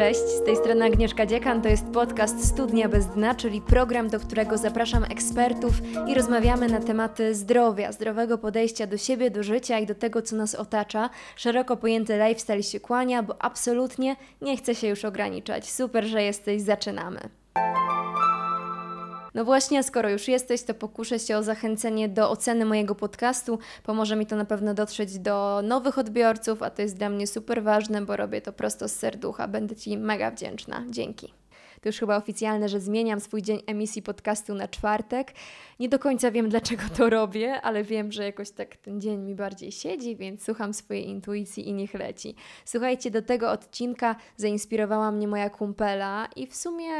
Cześć, z tej strony Agnieszka Dziekan, to jest podcast Studnia bez dna, czyli program, do którego zapraszam ekspertów i rozmawiamy na tematy zdrowia, zdrowego podejścia do siebie, do życia i do tego, co nas otacza. Szeroko pojęty lifestyle się kłania, bo absolutnie nie chcę się już ograniczać. Super, że jesteś, zaczynamy. No właśnie, skoro już jesteś, to pokuszę się o zachęcenie do oceny mojego podcastu. Pomoże mi to na pewno dotrzeć do nowych odbiorców, a to jest dla mnie super ważne, bo robię to prosto z serducha. Będę Ci mega wdzięczna. Dzięki. To już chyba oficjalne, że zmieniam swój dzień emisji podcastu na czwartek. Nie do końca wiem, dlaczego to robię, ale wiem, że jakoś tak ten dzień mi bardziej siedzi, więc słucham swojej intuicji i niech leci. Słuchajcie, do tego odcinka zainspirowała mnie moja kumpela i w sumie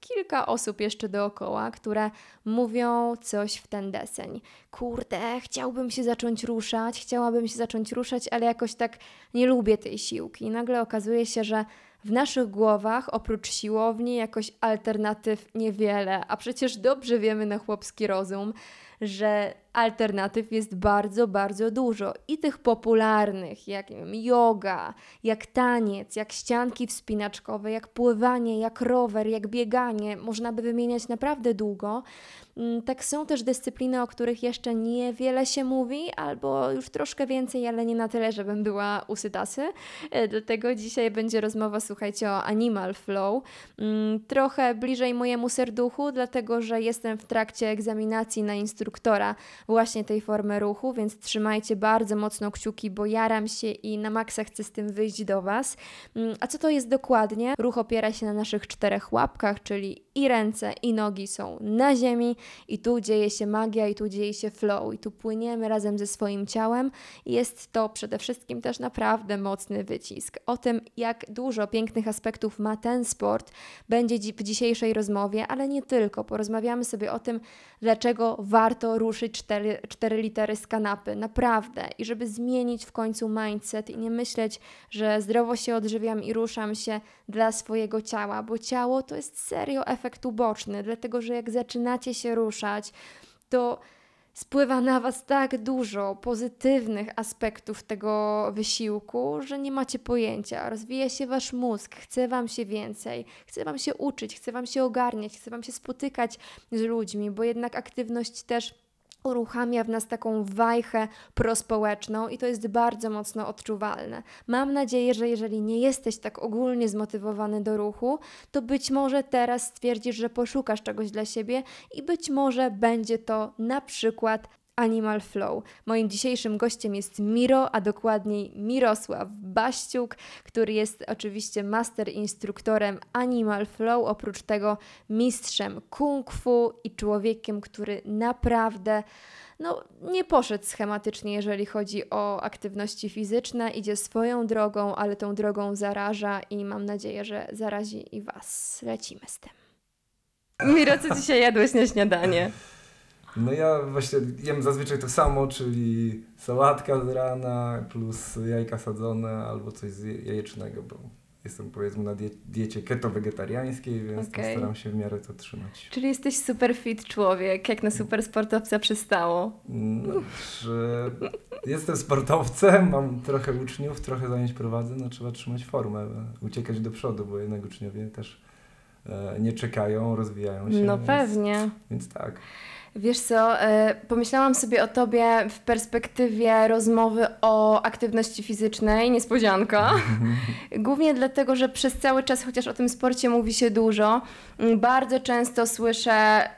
kilka osób jeszcze dookoła, które mówią coś w ten deseń. Kurde, chciałbym się zacząć ruszać, chciałabym się zacząć ruszać, ale jakoś tak nie lubię tej siłki. I nagle okazuje się, że w naszych głowach oprócz siłowni jakoś alternatyw niewiele, a przecież dobrze wiemy na chłopski rozum, że alternatyw jest bardzo, bardzo dużo. I tych popularnych, jak wiem, yoga, jak taniec, jak ścianki wspinaczkowe, jak pływanie, jak rower, jak bieganie. Można by wymieniać naprawdę długo. Mm, tak są też dyscypliny, o których jeszcze niewiele się mówi, albo już troszkę więcej, ale nie na tyle, żebym była usytasy. E, dlatego dzisiaj będzie rozmowa, słuchajcie, o Animal Flow. Mm, trochę bliżej mojemu serduchu, dlatego że jestem w trakcie egzaminacji na instruktora właśnie tej formy ruchu, więc trzymajcie bardzo mocno kciuki, bo jaram się i na maksa chcę z tym wyjść do Was. Mm, a co to jest dokładnie? Ruch opiera się na naszych czterech łapkach, czyli i ręce, i nogi są na ziemi, i tu dzieje się magia, i tu dzieje się flow, i tu płyniemy razem ze swoim ciałem. Jest to przede wszystkim też naprawdę mocny wycisk. O tym, jak dużo pięknych aspektów ma ten sport, będzie w dzisiejszej rozmowie, ale nie tylko. Porozmawiamy sobie o tym, dlaczego warto ruszyć cztery, cztery litery z kanapy, naprawdę. I żeby zmienić w końcu mindset i nie myśleć, że zdrowo się odżywiam i ruszam się dla swojego ciała, bo ciało to jest serio efekt uboczny, dlatego że jak zaczynacie się ruszać, to spływa na Was tak dużo pozytywnych aspektów tego wysiłku, że nie macie pojęcia. Rozwija się Wasz mózg, chce Wam się więcej, chce Wam się uczyć, chce Wam się ogarniać, chce Wam się spotykać z ludźmi, bo jednak aktywność też uruchamia w nas taką wajchę prospołeczną i to jest bardzo mocno odczuwalne. Mam nadzieję, że jeżeli nie jesteś tak ogólnie zmotywowany do ruchu, to być może teraz stwierdzisz, że poszukasz czegoś dla siebie i być może będzie to na przykład Animal Flow. Moim dzisiejszym gościem jest Miro, a dokładniej Mirosław Baściuk, który jest oczywiście master instruktorem Animal Flow, oprócz tego mistrzem kung fu i człowiekiem, który naprawdę no, nie poszedł schematycznie, jeżeli chodzi o aktywności fizyczne, idzie swoją drogą, ale tą drogą zaraża i mam nadzieję, że zarazi i Was. Lecimy z tym. Miro, co dzisiaj jadłeś na śniadanie? No ja właśnie jem zazwyczaj to samo, czyli sałatka z rana plus jajka sadzone albo coś z jajecznego, bo jestem powiedzmy na die diecie keto-wegetariańskiej, więc okay. staram się w miarę to trzymać. Czyli jesteś super fit człowiek, jak na super sportowca przystało. Że jestem sportowcem, mam trochę uczniów, trochę zajęć prowadzę, no trzeba trzymać formę, uciekać do przodu, bo jednak uczniowie też e, nie czekają, rozwijają się. No więc, pewnie. Więc tak. Wiesz co, e, pomyślałam sobie o tobie w perspektywie rozmowy o aktywności fizycznej, niespodzianka. Głównie dlatego, że przez cały czas, chociaż o tym sporcie mówi się dużo, bardzo często słyszę,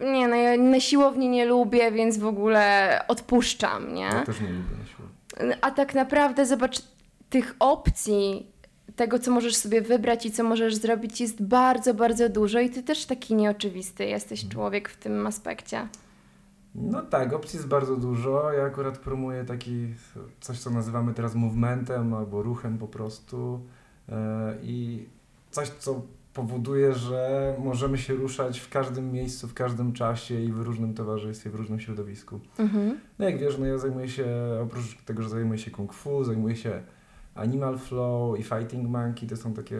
nie no, ja na siłowni nie lubię, więc w ogóle odpuszczam, nie? Ja też nie lubię na siłowni. A tak naprawdę zobacz, tych opcji tego, co możesz sobie wybrać i co możesz zrobić, jest bardzo, bardzo dużo i ty też taki nieoczywisty jesteś mhm. człowiek w tym aspekcie. No tak, opcji jest bardzo dużo. Ja akurat promuję taki coś, co nazywamy teraz movementem albo ruchem po prostu yy, i coś, co powoduje, że możemy się ruszać w każdym miejscu, w każdym czasie i w różnym towarzystwie, w różnym środowisku. Mhm. No jak wiesz, no ja zajmuję się, oprócz tego, że zajmuję się kung fu, zajmuję się Animal Flow i Fighting Monkey to są takie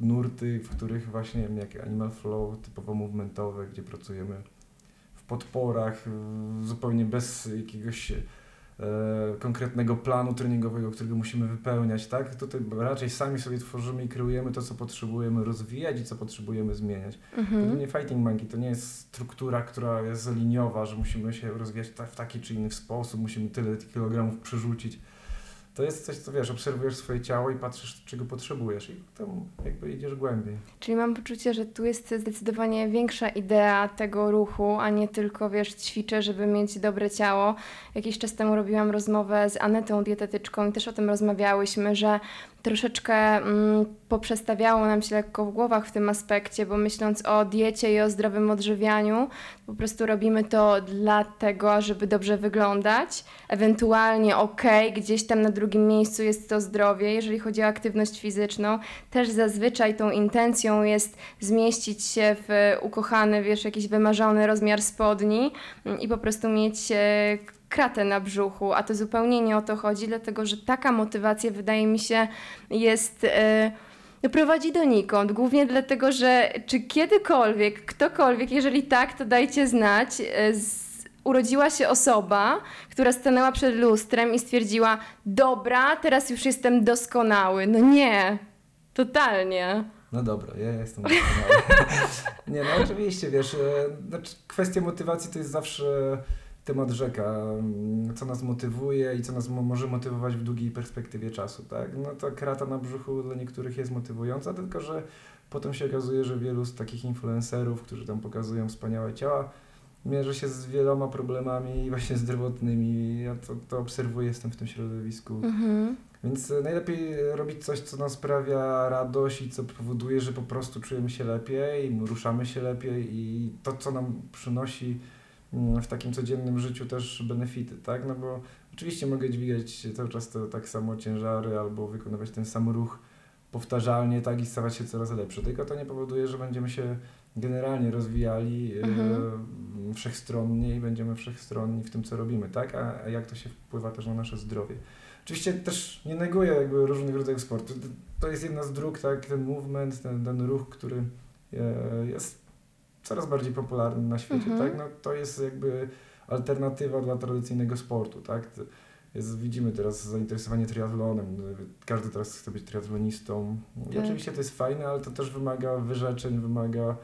nurty, w których właśnie jak Animal Flow typowo movementowe, gdzie pracujemy w podporach, zupełnie bez jakiegoś e, konkretnego planu treningowego, którego musimy wypełniać, tak? Tutaj raczej sami sobie tworzymy i kreujemy to, co potrzebujemy rozwijać i co potrzebujemy zmieniać. Mhm. To nie Fighting Monkey, to nie jest struktura, która jest liniowa, że musimy się rozwijać w taki czy inny sposób, musimy tyle kilogramów przerzucić. To jest coś, co wiesz, obserwujesz swoje ciało i patrzysz, czego potrzebujesz i tam jakby idziesz głębiej. Czyli mam poczucie, że tu jest zdecydowanie większa idea tego ruchu, a nie tylko, wiesz, ćwiczę, żeby mieć dobre ciało. Jakiś czas temu robiłam rozmowę z Anetą, dietetyczką i też o tym rozmawiałyśmy, że troszeczkę mm, poprzestawiało nam się lekko w głowach w tym aspekcie, bo myśląc o diecie i o zdrowym odżywianiu, po prostu robimy to dlatego, żeby dobrze wyglądać. Ewentualnie, okej, gdzieś tam na drugim miejscu jest to zdrowie. Jeżeli chodzi o aktywność fizyczną, też zazwyczaj tą intencją jest zmieścić się w ukochany, wiesz, jakiś wymarzony rozmiar spodni mm, i po prostu mieć e, kratę na brzuchu, a to zupełnie nie o to chodzi, dlatego że taka motywacja wydaje mi się jest no, prowadzi donikąd, głównie dlatego, że czy kiedykolwiek, ktokolwiek, jeżeli tak, to dajcie znać, e, z, urodziła się osoba, która stanęła przed lustrem i stwierdziła, dobra, teraz już jestem doskonały. No nie, totalnie. No dobra, ja jestem doskonały. Nie, no oczywiście, wiesz, e, znaczy kwestia motywacji to jest zawsze temat rzeka, mm, co nas motywuje i co nas mo- może motywować w długiej perspektywie czasu, tak? No to krata na brzuchu dla niektórych jest motywująca, tylko że potem się okazuje, że wielu z takich influencerów, którzy tam pokazują wspaniałe ciała, mierzy się z wieloma problemami właśnie zdrowotnymi. Ja to, to obserwuję, jestem w tym środowisku. Mhm. Więc e, najlepiej robić coś, co nam sprawia radość i co powoduje, że po prostu czujemy się lepiej, ruszamy się lepiej i to, co nam przynosi w takim codziennym życiu też benefity, tak? No bo oczywiście mogę dźwigać cały czas to tak samo ciężary albo wykonywać ten sam ruch powtarzalnie, tak? I stawać się coraz lepszy. Tylko to nie powoduje, że będziemy się generalnie rozwijali Mhm. e, wszechstronnie i będziemy wszechstronni w tym, co robimy, tak? A, a jak to się wpływa też na nasze zdrowie. Oczywiście też nie neguję jakby różnych rodzajów sportu. To- To jest jedna z dróg, tak, ten movement, ten, ten ruch, który e, jest coraz bardziej popularny na świecie, Mhm. tak? No, to jest jakby alternatywa dla tradycyjnego sportu, tak? Jest, widzimy teraz zainteresowanie triatlonem. Każdy teraz chce być triatlonistą. Tak. oczywiście to jest fajne, ale to też wymaga wyrzeczeń, wymaga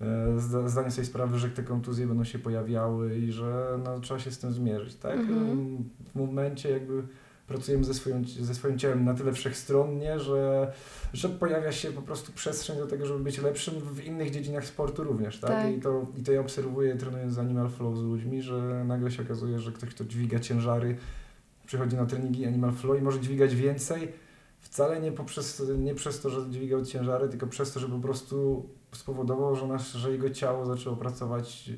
e, zda- zdania sobie sprawy, że te kontuzje będą się pojawiały i że no, trzeba się z tym zmierzyć, tak? Mhm. W momencie jakby pracujemy ze, swoją, ze swoim ciałem na tyle wszechstronnie, że, że pojawia się po prostu przestrzeń do tego, żeby być lepszym w innych dziedzinach sportu również, tak? Tak. I, to, I to ja obserwuję trenując Animal Flow z ludźmi, że nagle się okazuje, że ktoś, kto dźwiga ciężary, przychodzi na treningi Animal Flow i może dźwigać więcej, wcale nie, poprzez, nie przez to, że dźwigał ciężary, tylko przez to, że po prostu spowodował, że, nasz, że jego ciało zaczęło pracować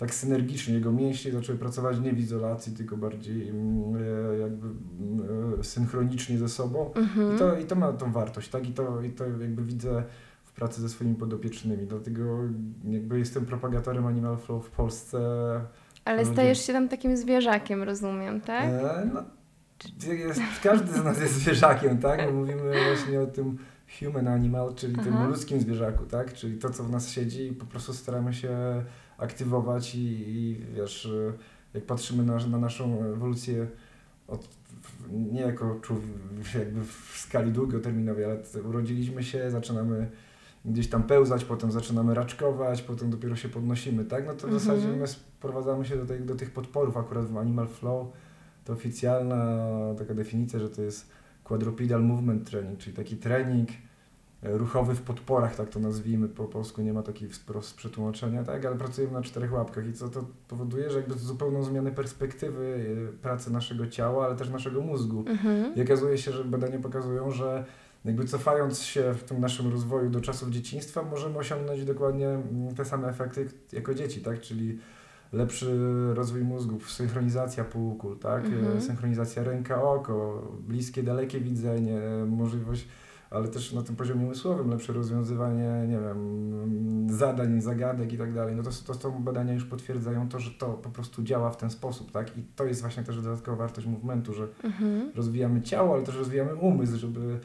tak synergicznie, jego mięśnie zaczęły pracować nie w izolacji, tylko bardziej mm, e, jakby mm, e, synchronicznie ze sobą. Mhm. I to, I to ma tą wartość, tak? I to, I to jakby widzę w pracy ze swoimi podopiecznymi, dlatego jakby jestem propagatorem Animal Flow w Polsce. Ale stajesz się tam takim zwierzakiem, rozumiem, tak? E, no, jest, każdy z nas jest zwierzakiem, tak? My mówimy właśnie o tym human animal, czyli tym Aha. ludzkim zwierzaku, tak? Czyli to, co w nas siedzi i po prostu staramy się aktywować i, i wiesz, e, jak patrzymy na, na naszą ewolucję od, nie jako człowiek, jakby w skali długoterminowej, ale urodziliśmy się, zaczynamy gdzieś tam pełzać, potem zaczynamy raczkować, potem dopiero się podnosimy, tak? No to w Mhm. zasadzie my sprowadzamy się do, tej, do tych podporów akurat w Animal Flow. To oficjalna taka definicja, że to jest quadrupedal movement training, czyli taki trening ruchowy w podporach, tak to nazwijmy, po polsku nie ma takiego wprost przetłumaczenia, tak, ale pracujemy na czterech łapkach i co to powoduje, że jakby zupełną zmianę perspektywy e, pracy naszego ciała, ale też naszego mózgu. Mhm. I okazuje się, że badania pokazują, że jakby cofając się w tym naszym rozwoju do czasów dzieciństwa, możemy osiągnąć dokładnie mm, te same efekty jako dzieci, tak? Czyli lepszy rozwój mózgu, synchronizacja półkul, tak? Mhm. Synchronizacja ręka-oko, bliskie, dalekie widzenie, możliwość, ale też na tym poziomie umysłowym lepsze rozwiązywanie, nie wiem, zadań, zagadek i tak dalej. No to, to, to badania już potwierdzają to, że to po prostu działa w ten sposób, tak? I to jest właśnie też dodatkowa wartość movementu, że Mhm. rozwijamy ciało, ale też rozwijamy umysł, żeby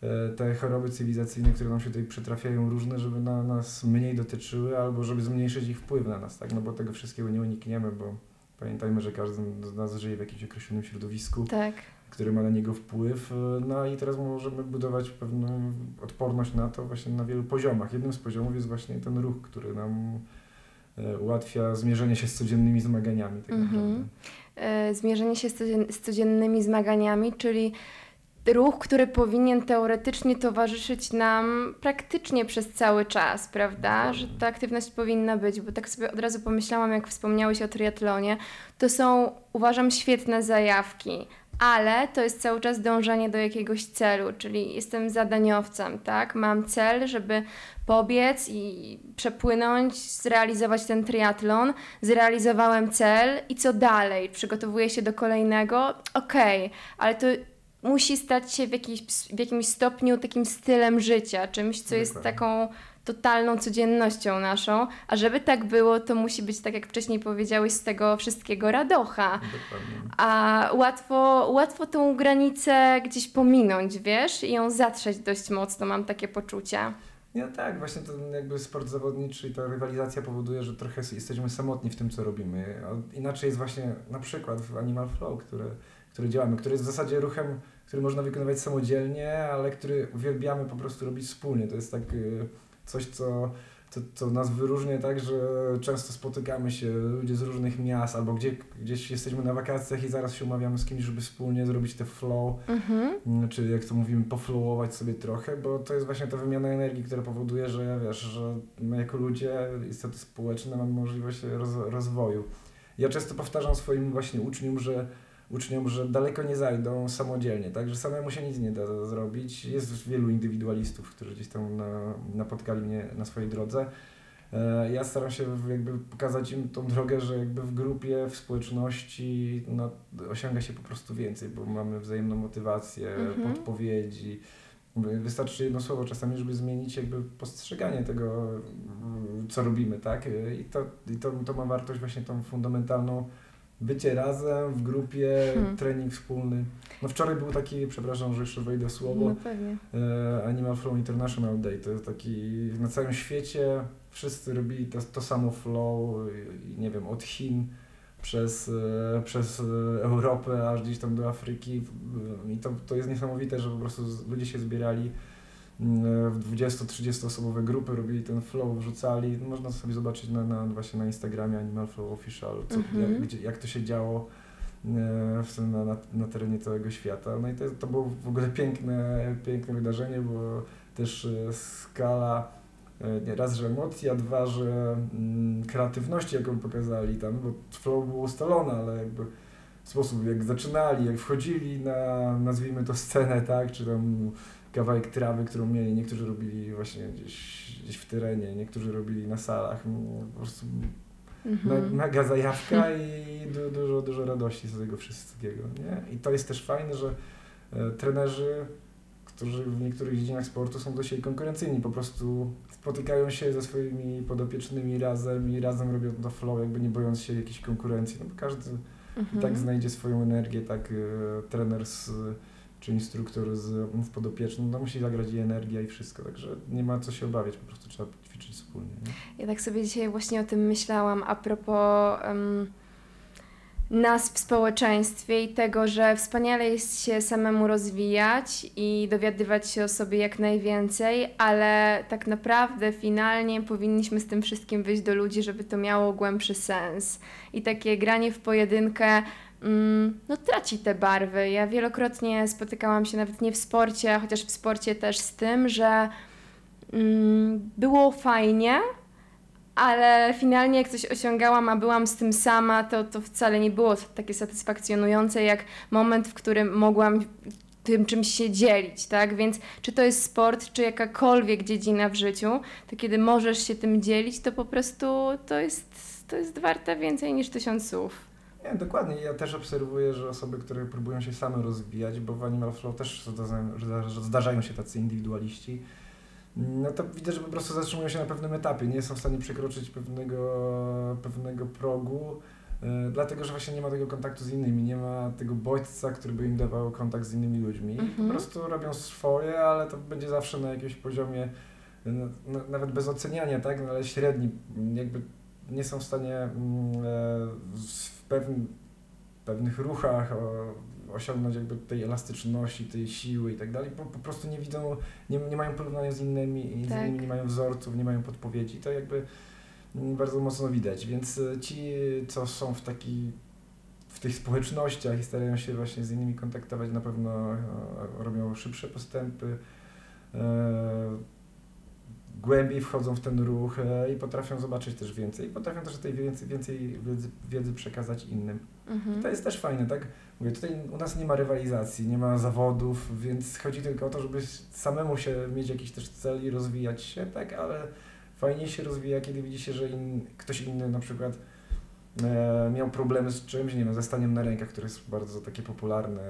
e, te choroby cywilizacyjne, które nam się tutaj przytrafiają różne, żeby na nas mniej dotyczyły, albo żeby zmniejszyć ich wpływ na nas, tak? No bo tego wszystkiego nie unikniemy, bo Pamiętajmy, że każdy z nas żyje w jakimś określonym środowisku, Tak. które ma na niego wpływ. No i teraz możemy budować pewną odporność na to właśnie na wielu poziomach. Jednym z poziomów jest właśnie ten ruch, który nam e, ułatwia zmierzenie się z codziennymi zmaganiami. Tak naprawdę. E, zmierzenie się z, codzien- z codziennymi zmaganiami, czyli ruch, który powinien teoretycznie towarzyszyć nam praktycznie przez cały czas, prawda? Że ta aktywność powinna być, bo tak sobie od razu pomyślałam, jak wspomniałeś o triatlonie, to są, uważam, świetne zajawki. Ale to jest cały czas dążenie do jakiegoś celu, czyli jestem zadaniowcem, tak? Mam cel, żeby pobiec i przepłynąć, zrealizować ten triatlon. Zrealizowałem cel i co dalej? Przygotowuję się do kolejnego? Okej, ale to musi stać się w, jakiś, w jakimś stopniu takim stylem życia, czymś, co jest taką totalną codziennością naszą. A żeby tak było, to musi być, tak jak wcześniej powiedziałeś, z tego wszystkiego radocha. Dokładnie. A łatwo, łatwo tą granicę gdzieś pominąć, wiesz, i ją zatrzeć dość mocno, mam takie poczucie. No tak, właśnie ten jakby sport zawodniczy i ta rywalizacja powoduje, że trochę jesteśmy samotni w tym, co robimy. Inaczej jest właśnie na przykład w Animal Flow, które, które działamy, który jest w zasadzie ruchem, który można wykonywać samodzielnie, ale który uwielbiamy po prostu robić wspólnie. To jest tak y, coś, co, co, co nas wyróżnia tak, że często spotykamy się ludzie z różnych miast albo gdzie, gdzieś jesteśmy na wakacjach i zaraz się umawiamy z kimś, żeby wspólnie zrobić te flow. Mhm. Mm, Czyli jak to mówimy, poflowować sobie trochę, bo to jest właśnie ta wymiana energii, która powoduje, że wiesz, że my jako ludzie, istoty społeczne mamy możliwość roz, rozwoju. Ja często powtarzam swoim właśnie uczniom, że uczniom, że daleko nie zajdą samodzielnie, tak, że samemu się nic nie da zrobić. Jest wielu indywidualistów, którzy gdzieś tam na, napotkali mnie na swojej drodze. E, Ja staram się jakby pokazać im tą drogę, że jakby w grupie, w społeczności no, osiąga się po prostu więcej, bo mamy wzajemną motywację, Mhm. podpowiedzi. Wystarczy jedno słowo czasami, żeby zmienić jakby postrzeganie tego, co robimy, tak? I to, i to, to ma wartość właśnie tą fundamentalną bycie razem, w grupie, Hmm. trening wspólny. No wczoraj był taki, przepraszam, że jeszcze wejdę słowo, No pewnie. e, Animal Flow International Day. To jest taki na całym świecie wszyscy robili to, to samo flow, nie wiem, od Chin przez, e, przez e, Europę, aż gdzieś tam do Afryki. I to, to jest niesamowite, że po prostu ludzie się zbierali w 20-30 osobowe grupy, robili ten flow, wrzucali. No, Można sobie zobaczyć na, na, właśnie na Instagramie Animal Flow Official, co, Mhm. jak, gdzie, jak to się działo e, w tym, na, na, na terenie całego świata. No i to, to było w ogóle piękne, piękne wydarzenie, bo też e, skala e, nie, raz, że emocji, a dwa, że mm, kreatywności, jaką pokazali tam, bo flow było ustalone, ale jakby sposób, jak zaczynali, jak wchodzili na, nazwijmy to scenę, tak, czy tam kawałek trawy, którą mieli, niektórzy robili właśnie gdzieś, gdzieś w terenie, niektórzy robili na salach, mm, po prostu Mhm. mega zajawka i du, dużo, dużo radości z tego wszystkiego, nie? I to jest też fajne, że e, trenerzy, którzy w niektórych dziedzinach sportu są do siebie konkurencyjni, po prostu spotykają się ze swoimi podopiecznymi razem i razem robią to flow, jakby nie bojąc się jakiejś konkurencji, no bo każdy Mhm. tak znajdzie swoją energię, tak e, trener z, czy instruktor z, z podopiecznym, no musi zagrać i energia i wszystko, także nie ma co się obawiać, po prostu trzeba ćwiczyć wspólnie. Nie? Ja tak sobie dzisiaj właśnie o tym myślałam a propos em, nas w społeczeństwie i tego, że wspaniale jest się samemu rozwijać i dowiadywać się o sobie jak najwięcej, ale tak naprawdę finalnie powinniśmy z tym wszystkim wyjść do ludzi, żeby to miało głębszy sens. I takie granie w pojedynkę no traci te barwy. Ja wielokrotnie spotykałam się nawet nie w sporcie, chociaż w sporcie też z tym, że mm, było fajnie, ale finalnie jak coś osiągałam, a byłam z tym sama, to, to wcale nie było takie satysfakcjonujące jak moment, w którym mogłam tym czymś się dzielić, tak? Więc czy to jest sport, czy jakakolwiek dziedzina w życiu, to kiedy możesz się tym dzielić, to po prostu to jest, to jest warte więcej niż tysiąc słów. Nie, dokładnie. Ja też obserwuję, że osoby, które próbują się same rozwijać, bo w Animal Flow też zdarzają, zdarza- zdarzają się tacy indywidualiści, no to widzę, że po prostu zatrzymują się na pewnym etapie, nie są w stanie przekroczyć pewnego, pewnego progu, e, dlatego że właśnie nie ma tego kontaktu z innymi, nie ma tego bodźca, który by im dawał kontakt z innymi ludźmi. Mhm. Po prostu robią swoje, ale to będzie zawsze na jakimś poziomie, no, no, nawet bez oceniania, tak, no, ale średni, jakby nie są w stanie w pewnym, pewnych ruchach o, osiągnąć jakby tej elastyczności, tej siły i tak dalej, po, po prostu nie widzą, nie, nie mają porównania z innymi, i z Tak. innymi, nie mają wzorców, nie mają podpowiedzi. To jakby bardzo mocno widać, więc e, ci, co są w taki w tych społecznościach i starają się właśnie z innymi kontaktować, na pewno e, robią szybsze postępy, e, głębiej wchodzą w ten ruch e, i potrafią zobaczyć też więcej. I potrafią też tej więcej, więcej wiedzy, wiedzy przekazać innym. Mhm. To jest też fajne, tak? Mówię, tutaj u nas nie ma rywalizacji, nie ma zawodów, więc chodzi tylko o to, żeby samemu się mieć jakiś też cel i rozwijać się, tak? Ale fajniej się rozwija, kiedy widzi się, że in, ktoś inny na przykład miał problemy z czymś, nie wiem, ze staniem na rękach, które jest bardzo takie popularne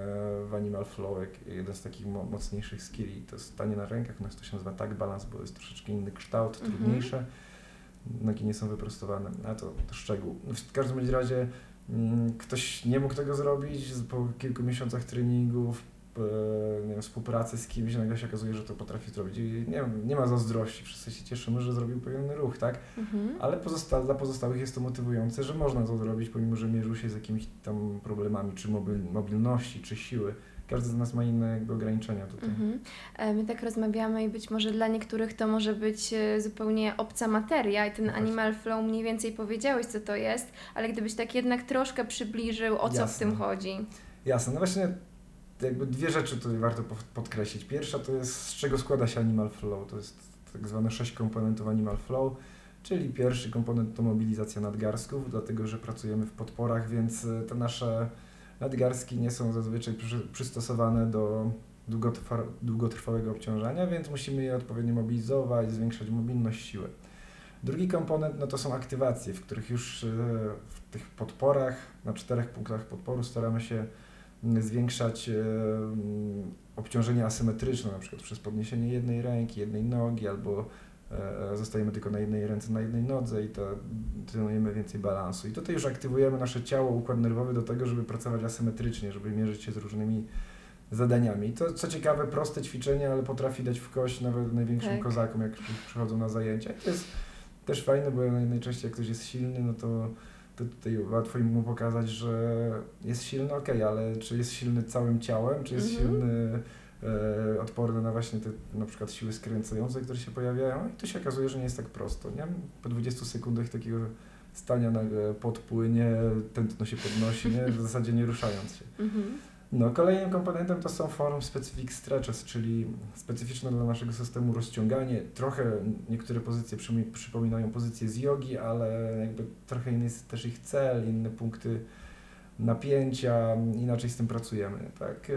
w Animal Flow, jeden z takich mo mocniejszych skilli, to stanie na rękach, no to się nazywa tak balans, bo jest troszeczkę inny kształt, Mhm. trudniejsze, nogi nie są wyprostowane, a to, to szczegół. W każdym razie mm, ktoś nie mógł tego zrobić, po kilku miesiącach treningów, e, nie wiem, współpracy z kimś, nagle się okazuje, że to potrafi zrobić. I nie, nie ma zazdrości, wszyscy się cieszymy, że zrobił pewien ruch, tak? Mhm. Ale pozosta- dla pozostałych jest to motywujące, że można to zrobić, pomimo że mierzył się z jakimiś tam problemami, czy mobil- mobilności, czy siły. Każdy z nas ma inne jakby ograniczenia tutaj. Mhm. E, My tak rozmawiamy i być może dla niektórych to może być e, zupełnie obca materia i ten Właśnie. Animal Flow mniej więcej powiedziałeś, co to jest, ale gdybyś tak jednak troszkę przybliżył, o co w Jasne. tym chodzi. Jasne, no właśnie jakby dwie rzeczy tutaj warto po- podkreślić. Pierwsza to jest z czego składa się Animal Flow. To jest tak zwane sześć komponentów Animal Flow, czyli pierwszy komponent to mobilizacja nadgarstków, dlatego że pracujemy w podporach, więc e, te nasze nadgarstki nie są zazwyczaj przy, przystosowane do długotrwa, długotrwałego obciążania, więc musimy je odpowiednio mobilizować, zwiększać mobilność, siłę. Drugi komponent no to są aktywacje, w których już e, w tych podporach, na czterech punktach podporu staramy się zwiększać e, obciążenie asymetryczne, na przykład przez podniesienie jednej ręki, jednej nogi, albo e, zostajemy tylko na jednej ręce, na jednej nodze i to trenujemy więcej balansu. I tutaj już aktywujemy nasze ciało, układ nerwowy do tego, żeby pracować asymetrycznie, żeby mierzyć się z różnymi zadaniami. To co ciekawe, proste ćwiczenie, ale potrafi dać w kość nawet największym Tak. kozakom, jak przychodzą na zajęcia. I to jest też fajne, bo naj- najczęściej jak ktoś jest silny, no to, to tutaj łatwo mu pokazać, że jest silny, okej, ale czy jest silny całym ciałem, czy jest Mhm. silny e, odporny na właśnie te na przykład siły skręcające, które się pojawiają i to się okazuje, że nie jest tak prosto, nie? Po 20 sekundach takiego stania nagle podpłynie, tętno się podnosi, nie? W zasadzie nie ruszając się. Mhm. No, kolejnym komponentem to są form specific stretches, czyli specyficzne dla naszego systemu rozciąganie. Trochę niektóre pozycje przypominają pozycje z jogi, ale jakby trochę inny jest też ich cel, inne punkty napięcia, inaczej z tym pracujemy, tak?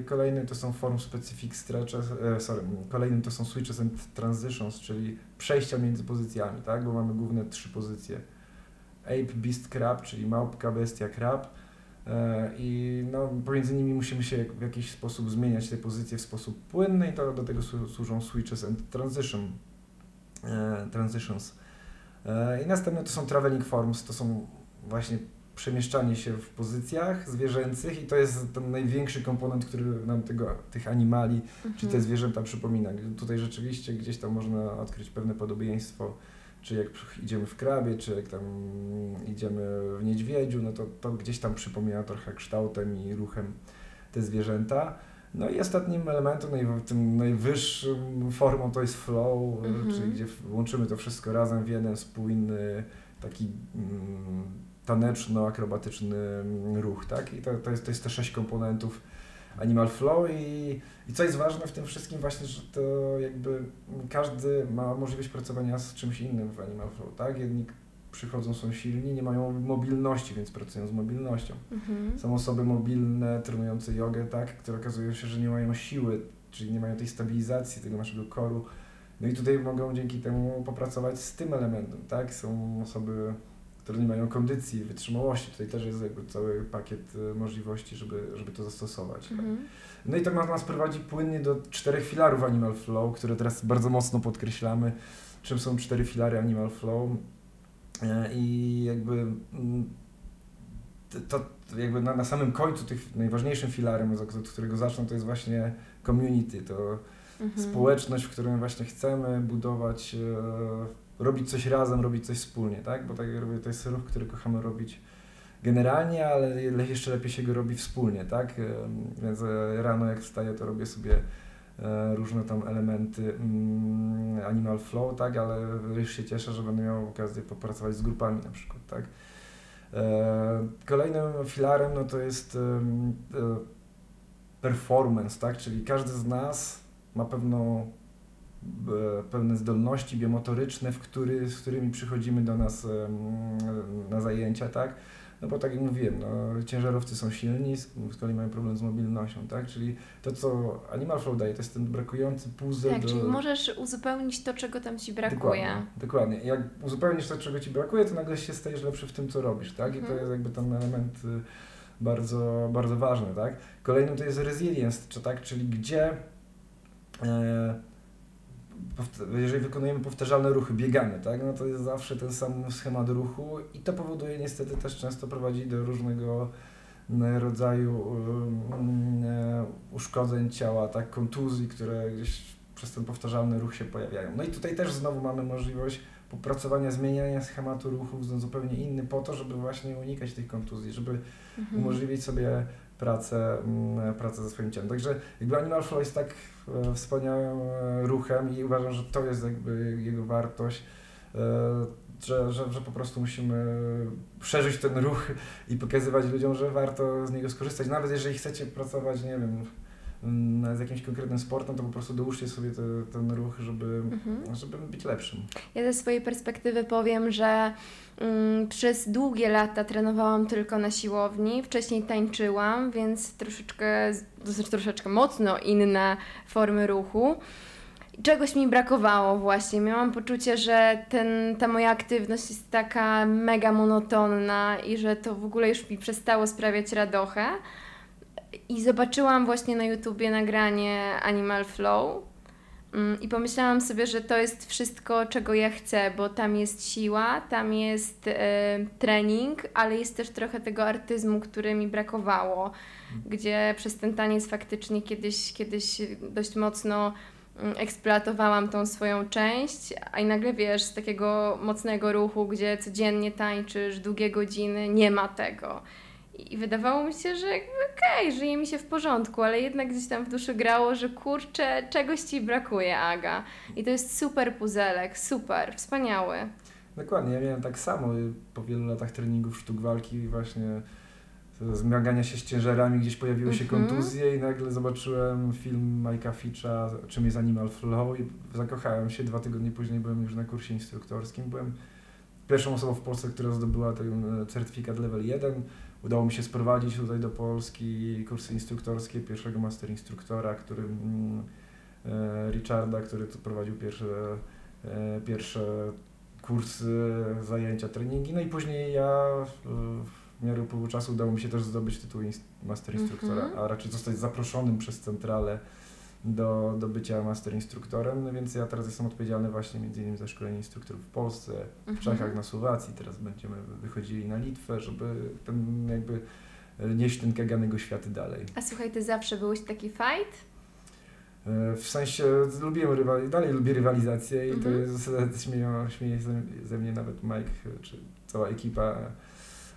E, kolejnym to są form specific stretches, e, sorry, kolejnym to są switches and transitions, czyli przejścia między pozycjami, tak? Bo mamy główne trzy pozycje. Ape, Beast, Crab, czyli małpka, bestia, krab. E, I no, pomiędzy nimi musimy się w jakiś sposób zmieniać te pozycje w sposób płynny i to do tego słu- służą switches and transition, e, transitions. E, I następne to są traveling forms, to są właśnie przemieszczanie się w pozycjach zwierzęcych i to jest ten największy komponent, który nam tego, tych animali czy te Mhm. zwierzęta przypomina. Tutaj rzeczywiście gdzieś tam można odkryć pewne podobieństwo, czy jak idziemy w krabie, czy jak tam idziemy w niedźwiedziu, no to, to gdzieś tam przypomina trochę kształtem i ruchem te zwierzęta. No i ostatnim elementem, naj, tym najwyższym formą to jest flow, Mhm. czyli gdzie łączymy to wszystko razem w jeden spójny, taki mm, taneczno-akrobatyczny mm, ruch, tak? I to, to, jest, to jest te sześć komponentów Animal Flow i, i co jest ważne w tym wszystkim właśnie, że to jakby każdy ma możliwość pracowania z czymś innym w Animal Flow, tak? Jedni przychodzą, są silni, nie mają mobilności, więc pracują z mobilnością. Mhm. Są osoby mobilne, trenujące jogę, tak, które okazuje się, że nie mają siły, czyli nie mają tej stabilizacji tego naszego koru. No i tutaj mogą dzięki temu popracować z tym elementem, tak? Są osoby, które nie mają kondycji, wytrzymałości. Tutaj też jest jakby cały pakiet e, możliwości, żeby, żeby to zastosować. Tak? Mhm. No i to nas prowadzi płynnie do czterech filarów Animal Flow, które teraz bardzo mocno podkreślamy, czym są cztery filary Animal Flow. E, I jakby mm, to, jakby na, na samym końcu tych najważniejszym filarem, od którego zacznę, to jest właśnie community, to Mhm. społeczność, w której właśnie chcemy budować robić coś razem, robić coś wspólnie, tak? Bo tak jak robię, to jest ruch, który kochamy robić generalnie, ale le- jeszcze lepiej się go robi wspólnie, tak? Więc e, rano jak wstaję, to robię sobie e, różne tam elementy mm, Animal Flow, tak? Ale już się cieszę, że będę miał okazję popracować z grupami na przykład, tak? E, Kolejnym filarem no to jest performance, tak? Czyli każdy z nas ma pewną pewne zdolności biomotoryczne, w który, z którymi przychodzimy do nas na zajęcia, tak? No bo tak jak mówiłem, no, ciężarowcy są silni, z kolei mają problem z mobilnością, tak? Czyli to, co Animal Flow daje, to jest ten brakujący puzzle Tak, do... czyli możesz uzupełnić to, czego tam ci brakuje. Dokładnie, dokładnie. Jak uzupełnisz to, czego ci brakuje, to nagle się stajesz lepszy w tym, co robisz, tak? I to Mhm. jest jakby ten element y, bardzo, bardzo ważny, tak? Kolejnym to jest resilience, czy tak? Czyli gdzie e, jeżeli wykonujemy powtarzalne ruchy, biegamy, tak? No to jest zawsze ten sam schemat ruchu i to powoduje niestety też często prowadzi do różnego mm, rodzaju um, e, uszkodzeń ciała, tak? Kontuzji, które gdzieś przez ten powtarzalny ruch się pojawiają. No i tutaj też znowu mamy możliwość popracowania, zmieniania schematu ruchu w zupełnie inny po to, żeby właśnie unikać tych kontuzji, żeby Mhm. umożliwić sobie pracę, mm, pracę ze swoim ciałem. Także jakby Animal Flow jest tak e, wspaniałym e, ruchem i uważam, że to jest jakby jego wartość, e, że, że, że po prostu musimy szerzyć ten ruch i pokazywać ludziom, że warto z niego skorzystać. Nawet jeżeli chcecie pracować, nie wiem, z jakimś konkretnym sportem, to po prostu dołóżcie sobie te, ten ruch, żeby, Mhm. żeby być lepszym. Ja ze swojej perspektywy powiem, że mm, przez długie lata trenowałam tylko na siłowni, wcześniej tańczyłam, więc troszeczkę, znaczy troszeczkę mocno inne formy ruchu. Czegoś mi brakowało właśnie. Miałam poczucie, że ten, ta moja aktywność jest taka mega monotonna i że to w ogóle już mi przestało sprawiać radochę. I zobaczyłam właśnie na YouTubie nagranie Animal Flow. Mm, I pomyślałam sobie, że to jest wszystko, czego ja chcę, bo tam jest siła, tam jest e, trening, ale jest też trochę tego artyzmu, który mi brakowało, gdzie przez ten taniec faktycznie kiedyś, kiedyś dość mocno mm, eksploatowałam tą swoją część, a i nagle wiesz, z takiego mocnego ruchu, gdzie codziennie tańczysz długie godziny, nie ma tego. I wydawało mi się, że jakby okej, żyje mi się w porządku, ale jednak gdzieś tam w duszy grało, że kurczę, czegoś ci brakuje, Aga. I to jest super puzelek, super, wspaniały. Dokładnie, ja miałem tak samo po wielu latach treningów sztuk walki właśnie zmagania się z ciężarami, gdzieś pojawiły się Mhm. kontuzje i nagle zobaczyłem film Majka Fitcha, czym jest Animal Flow i zakochałem się. Dwa tygodnie później byłem już na kursie instruktorskim. Byłem pierwszą osobą w Polsce, która zdobyła ten e, certyfikat level 1. Udało mi się sprowadzić tutaj do Polski kursy instruktorskie pierwszego master instruktora, który mm, e, Richarda, który tu prowadził pierwsze, e, pierwsze kursy, zajęcia, treningi. No i później ja w miarę upływu czasu udało mi się też zdobyć tytuł master instruktora, Mhm. a raczej zostać zaproszonym przez centralę do, do bycia master instruktorem, no więc ja teraz jestem odpowiedzialny właśnie między innymi za szkolenie instruktorów w Polsce, w Mhm. Czechach, na Słowacji, teraz będziemy wychodzili na Litwę, żeby ten jakby e, nieść ten kaganego światy dalej. A słuchaj, ty zawsze byłeś taki fight? E, W sensie lubiłem rywali- dalej lubię rywalizację i to Mhm. jest, śmieją, śmieje ze, ze mnie nawet Mike, czy cała ekipa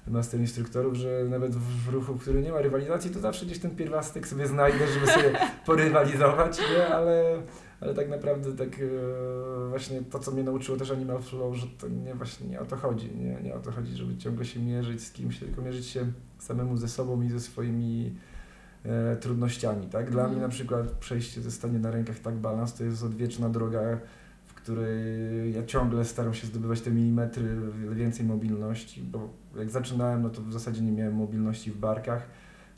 master instruktorów, że nawet w, ruchu, w którym nie ma rywalizacji, to zawsze gdzieś ten pierwiastek sobie znajdę, żeby sobie porywalizować, nie? Ale, ale tak naprawdę tak e, właśnie to, co mnie nauczyło też Animal Flow, że to nie właśnie nie o to chodzi, nie, nie o to chodzi, żeby ciągle się mierzyć z kimś, tylko mierzyć się samemu ze sobą i ze swoimi e, trudnościami, tak? Dla Mhm. mnie na przykład przejście ze stanie na rękach tak balans to jest odwieczna droga, w której ja ciągle staram się zdobywać te milimetry więcej mobilności, bo jak zaczynałem, no to w zasadzie nie miałem mobilności w barkach.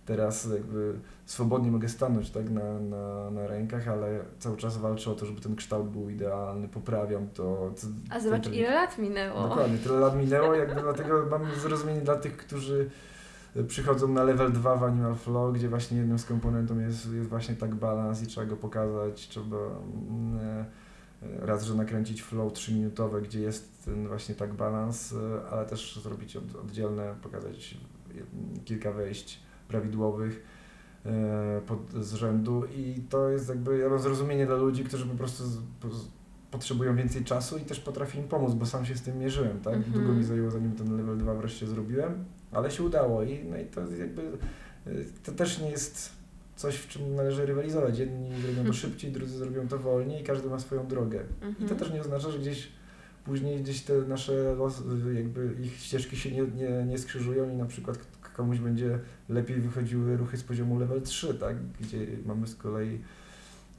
Teraz jakby swobodnie mogę stanąć tak na, na, na rękach, ale cały czas walczę o to, żeby ten kształt był idealny, poprawiam to. to A zobacz, ten- ile lat minęło. Dokładnie, tyle lat minęło, jakby dlatego mam zrozumienie dla tych, którzy przychodzą na level 2 w Animal Flow, gdzie właśnie jednym z komponentów jest, jest właśnie tak balans i trzeba go pokazać, trzeba mm, raz, że nakręcić flow 3-minutowe, gdzie jest ten właśnie tak balans, e, ale też zrobić od, oddzielne, pokazać kilka wejść prawidłowych e, pod, z rzędu i to jest jakby, zrozumienie dla ludzi, którzy po prostu z, po, z- potrzebują więcej czasu i też potrafię im pomóc, bo sam się z tym mierzyłem, tak? Mhm. Długo mi zajęło, zanim ten level 2 wreszcie zrobiłem, ale się udało i, no i to jakby, y, to też nie jest coś, w czym należy rywalizować. Jedni zrobią to szybciej, drudzy zrobią to wolniej i każdy ma swoją drogę. I to Mhm. też nie oznacza, że gdzieś później gdzieś te nasze los, jakby ich ścieżki się nie, nie, nie skrzyżują i na przykład komuś będzie lepiej wychodziły ruchy z poziomu level 3, tak? Gdzie mamy z kolei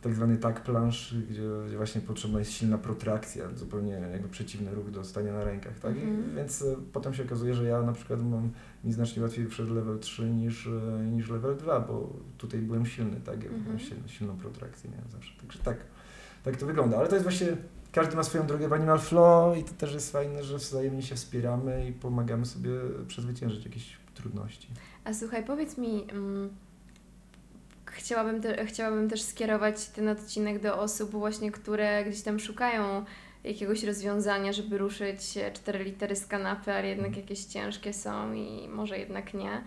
tak zwany tak plansz, gdzie, gdzie właśnie potrzebna jest silna protrakcja, zupełnie jakby przeciwny ruch do stania na rękach, tak? I, Mhm. więc e, potem się okazuje, że ja na przykład mam mi znacznie łatwiej przed level 3 niż, e, niż level 2, bo tutaj byłem silny, tak? Ja miałem silną, silną protrakcję miałem zawsze. Także tak, tak to wygląda. Ale to jest właśnie, każdy ma swoją drogę w Animal Flow i to też jest fajne, że wzajemnie się wspieramy i pomagamy sobie przezwyciężyć jakieś trudności. A słuchaj, powiedz mi, mm, chciałabym, te, chciałabym też skierować ten odcinek do osób właśnie, które gdzieś tam szukają jakiegoś rozwiązania, żeby ruszyć cztery litery z kanapy, ale jednak jakieś ciężkie są i może jednak nie.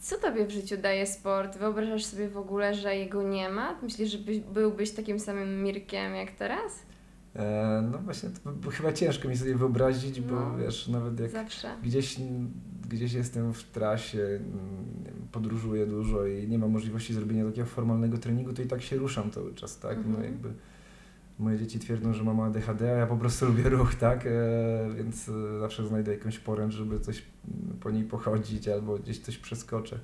Co Tobie w życiu daje sport? Wyobrażasz sobie w ogóle, że jego nie ma? Myślisz, że byś, byłbyś takim samym Mirkiem jak teraz? E, no właśnie, to chyba ciężko mi sobie wyobrazić, bo No. wiesz, nawet jak Zawsze. gdzieś, gdzieś jestem w trasie, mm, podróżuję dużo i nie mam możliwości zrobienia takiego formalnego treningu, to i tak się ruszam cały czas, tak? No Mhm. jakby moje dzieci twierdzą, że mam ADHD, a ja po prostu lubię ruch, tak? E, więc e, zawsze znajdę jakąś poręcz, żeby coś mm, po niej pochodzić albo gdzieś coś przeskoczę.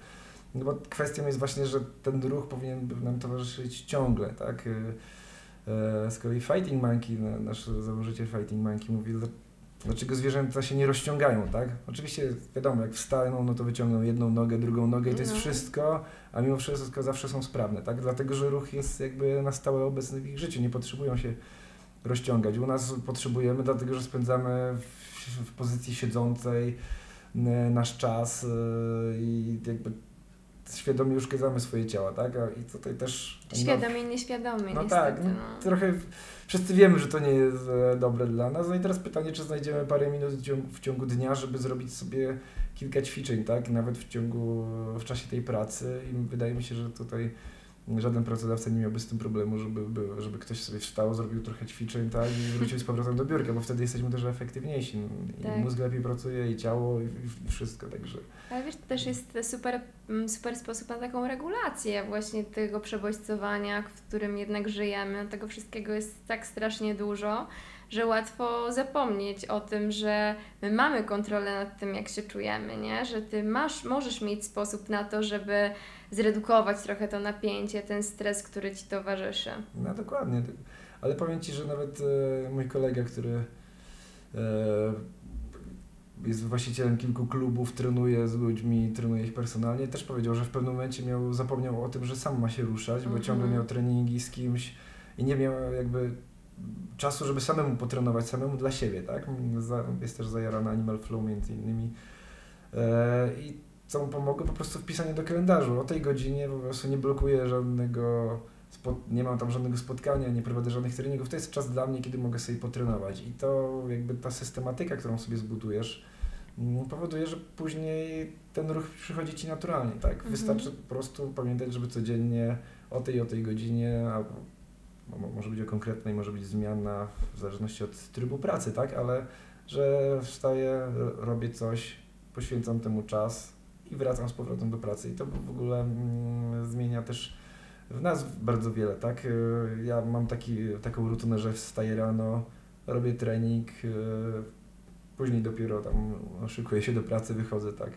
No bo kwestią jest właśnie, że ten ruch powinien nam towarzyszyć ciągle, tak? E, e, Z kolei Fighting Monkey, na- nasz założyciel Fighting Monkey mówi, "Dl- dlaczego zwierzęta się nie rozciągają, tak? Oczywiście wiadomo, jak wstaną, no to wyciągną jedną nogę, drugą nogę i to jest No. wszystko, a mimo wszystko zawsze są sprawne, tak? Dlatego, że ruch jest jakby na stałe obecny w ich życiu, nie potrzebują się rozciągać. U nas potrzebujemy, dlatego że spędzamy w, w pozycji siedzącej nasz czas y, i jakby świadomie uszkadzamy swoje ciała, tak? I tutaj też... Świadomie i nieświadomie, No niestety. tak, no, no. trochę wszyscy wiemy, że to nie jest e, dobre dla nas. No i teraz pytanie, czy znajdziemy parę minut w ciągu, w ciągu dnia, żeby zrobić sobie kilka ćwiczeń, tak? Nawet w ciągu, w czasie tej pracy i wydaje mi się, że tutaj żaden pracodawca nie miałby z tym problemu, żeby, by- żeby ktoś sobie wstał, zrobił trochę ćwiczeń, tak? I wrócił z powrotem do biurka, bo wtedy jesteśmy też efektywniejsi. I Tak. mózg lepiej pracuje, i ciało, i, i wszystko, także... Ale wiesz, to też jest super, mm, super sposób na taką regulację właśnie tego przebodźcowania, w którym jednak żyjemy. Tego wszystkiego jest tak strasznie dużo, że łatwo zapomnieć o tym, że my mamy kontrolę nad tym, jak się czujemy, nie? Że ty masz, możesz mieć sposób na to, żeby zredukować trochę to napięcie, ten stres, który ci towarzyszy. No dokładnie. Ale powiem Ci, że nawet e, mój kolega, który e, jest właścicielem kilku klubów, trenuje z ludźmi, trenuje ich personalnie, też powiedział, że w pewnym momencie miał, zapomniał o tym, że sam ma się ruszać, bo Mhm. ciągle miał treningi z kimś i nie miał jakby czasu, żeby samemu potrenować, samemu dla siebie, tak? Jest też zajarany Animal Flow między innymi. E, I co mu pomogło? Po prostu wpisanie do kalendarzu. O tej godzinie po prostu nie blokuję żadnego, nie mam tam żadnego spotkania, nie prowadzę żadnych treningów. To jest czas dla mnie, kiedy mogę sobie potrenować. I to jakby ta systematyka, którą sobie zbudujesz, mm, powoduje, że później ten ruch przychodzi Ci naturalnie, tak? Mhm. Wystarczy po prostu pamiętać, żeby codziennie o tej, o tej godzinie, albo może być o konkretnej, może być zmiana w zależności od trybu pracy, tak? Ale że wstaję, robię coś, poświęcam temu czas i wracam z powrotem do pracy. I to w ogóle mm, zmienia też w nas bardzo wiele, tak? Y, Ja mam taki, taką rutynę, że wstaję rano, robię trening, y, później dopiero tam szykuję się do pracy, wychodzę, tak?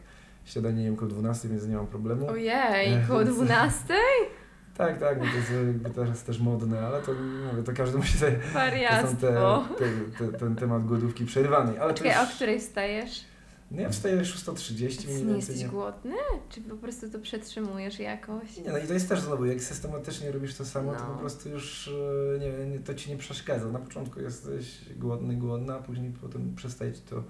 Śniadanie jem koło 12, więc nie mam problemu. Ojej, koło Więc- 12? Tak, tak, no to jest jakby teraz też modne, ale to mówię, to każdy musi sobie, to są te, Wariactwo. te, te, ten temat głodówki przerywanej, ale to Czekaj, o już, której wstajesz? no ja wstaję 6.30 mniej Nie jesteś Nie, głodny? Czy po prostu to przetrzymujesz jakoś? nie, no i to jest też znowu, jak systematycznie robisz to samo, to No. po prostu już e, nie, nie, to ci nie przeszkadza. Na początku jesteś głodny, głodna, a później potem przestaje ci to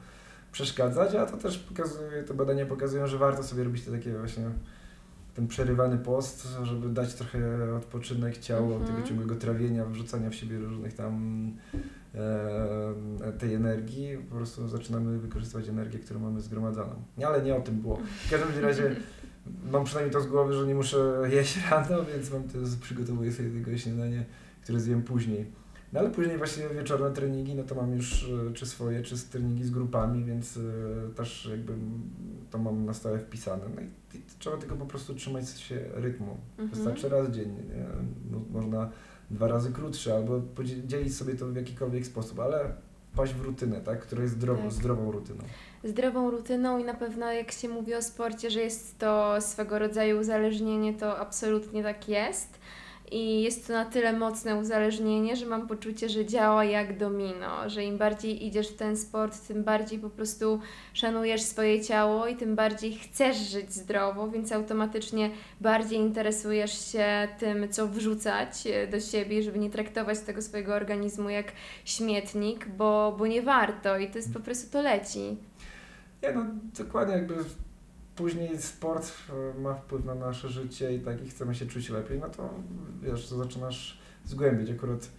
przeszkadzać, a to też pokazuje, te badania pokazują, że warto sobie robić te takie właśnie ten przerywany post, żeby dać trochę odpoczynek ciału Mhm. tego ciągłego trawienia, wrzucania w siebie różnych tam e, tej energii, po prostu zaczynamy wykorzystywać energię, którą mamy zgromadzoną. Ale nie o tym było. W każdym razie mam przynajmniej to z głowy, że nie muszę jeść rano, więc mam to, przygotowuję sobie tylko śniadanie, które zjem później. No ale później właśnie wieczorne treningi, no to mam już e, czy swoje, czy treningi z grupami, więc e, też jakby to mam na stałe wpisane. No i, i trzeba tylko po prostu trzymać się rytmu. Mhm. Wystarczy raz dziennie, nie? Mo- Można dwa razy krótsze, albo podzielić sobie to w jakikolwiek sposób, ale wpaść w rutynę, tak? Która jest zdrow, Tak. zdrową rutyną. zdrową rutyną i na pewno jak się mówi o sporcie, że jest to swego rodzaju uzależnienie, to absolutnie tak jest. I jest to na tyle mocne uzależnienie, że mam poczucie, że działa jak domino, że im bardziej idziesz w ten sport, tym bardziej po prostu szanujesz swoje ciało i tym bardziej chcesz żyć zdrowo, więc automatycznie bardziej interesujesz się tym, co wrzucać e, do siebie, żeby nie traktować tego swojego organizmu jak śmietnik, bo, bo nie warto i to jest po prostu to leci. Nie no, dokładnie jakby później sport e, ma wpływ na nasze życie i tak i chcemy się czuć lepiej, no to wiesz, to zaczynasz zgłębiać. Akurat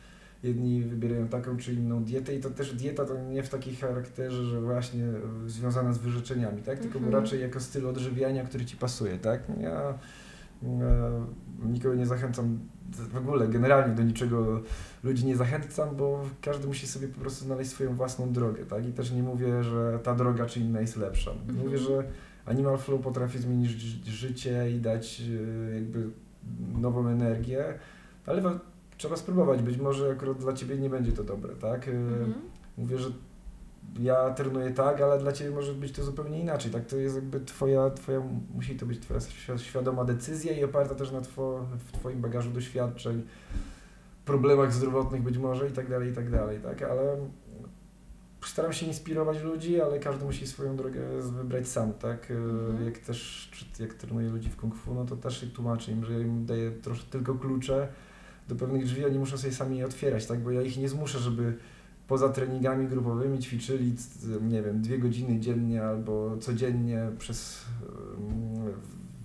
jedni wybierają taką czy inną dietę i to też dieta to nie w takim charakterze, że właśnie związana z wyrzeczeniami, tak? Tylko Mhm. raczej jako styl odżywiania, który ci pasuje, tak? Ja e, nikogo nie zachęcam w ogóle, generalnie do niczego ludzi nie zachęcam, bo każdy musi sobie po prostu znaleźć swoją własną drogę, tak? I też nie mówię, że ta droga czy inna jest lepsza. Mhm. Mówię, że Animal Flow potrafi zmienić ży- życie i dać e, jakby nową energię, ale trzeba spróbować. Być może akurat dla Ciebie nie będzie to dobre, tak? E, Mhm. Mówię, że ja trenuję tak, ale dla Ciebie może być to zupełnie inaczej, tak? To jest jakby Twoja, twoja musi to być Twoja świ- świadoma decyzja i oparta też na two, w Twoim bagażu doświadczeń, problemach zdrowotnych być może i tak dalej, i tak dalej, tak? Ale staram się inspirować ludzi, ale każdy musi swoją drogę wybrać sam, tak? E, Mhm. Jak też, jak trenuję ludzi w kung fu, no to też tłumaczę im, że ja im daję troszkę tylko klucze do pewnych drzwi, oni muszą sobie sami je otwierać, tak? Bo ja ich nie zmuszę, żeby poza treningami grupowymi ćwiczyli, nie wiem, dwie godziny dziennie albo codziennie przez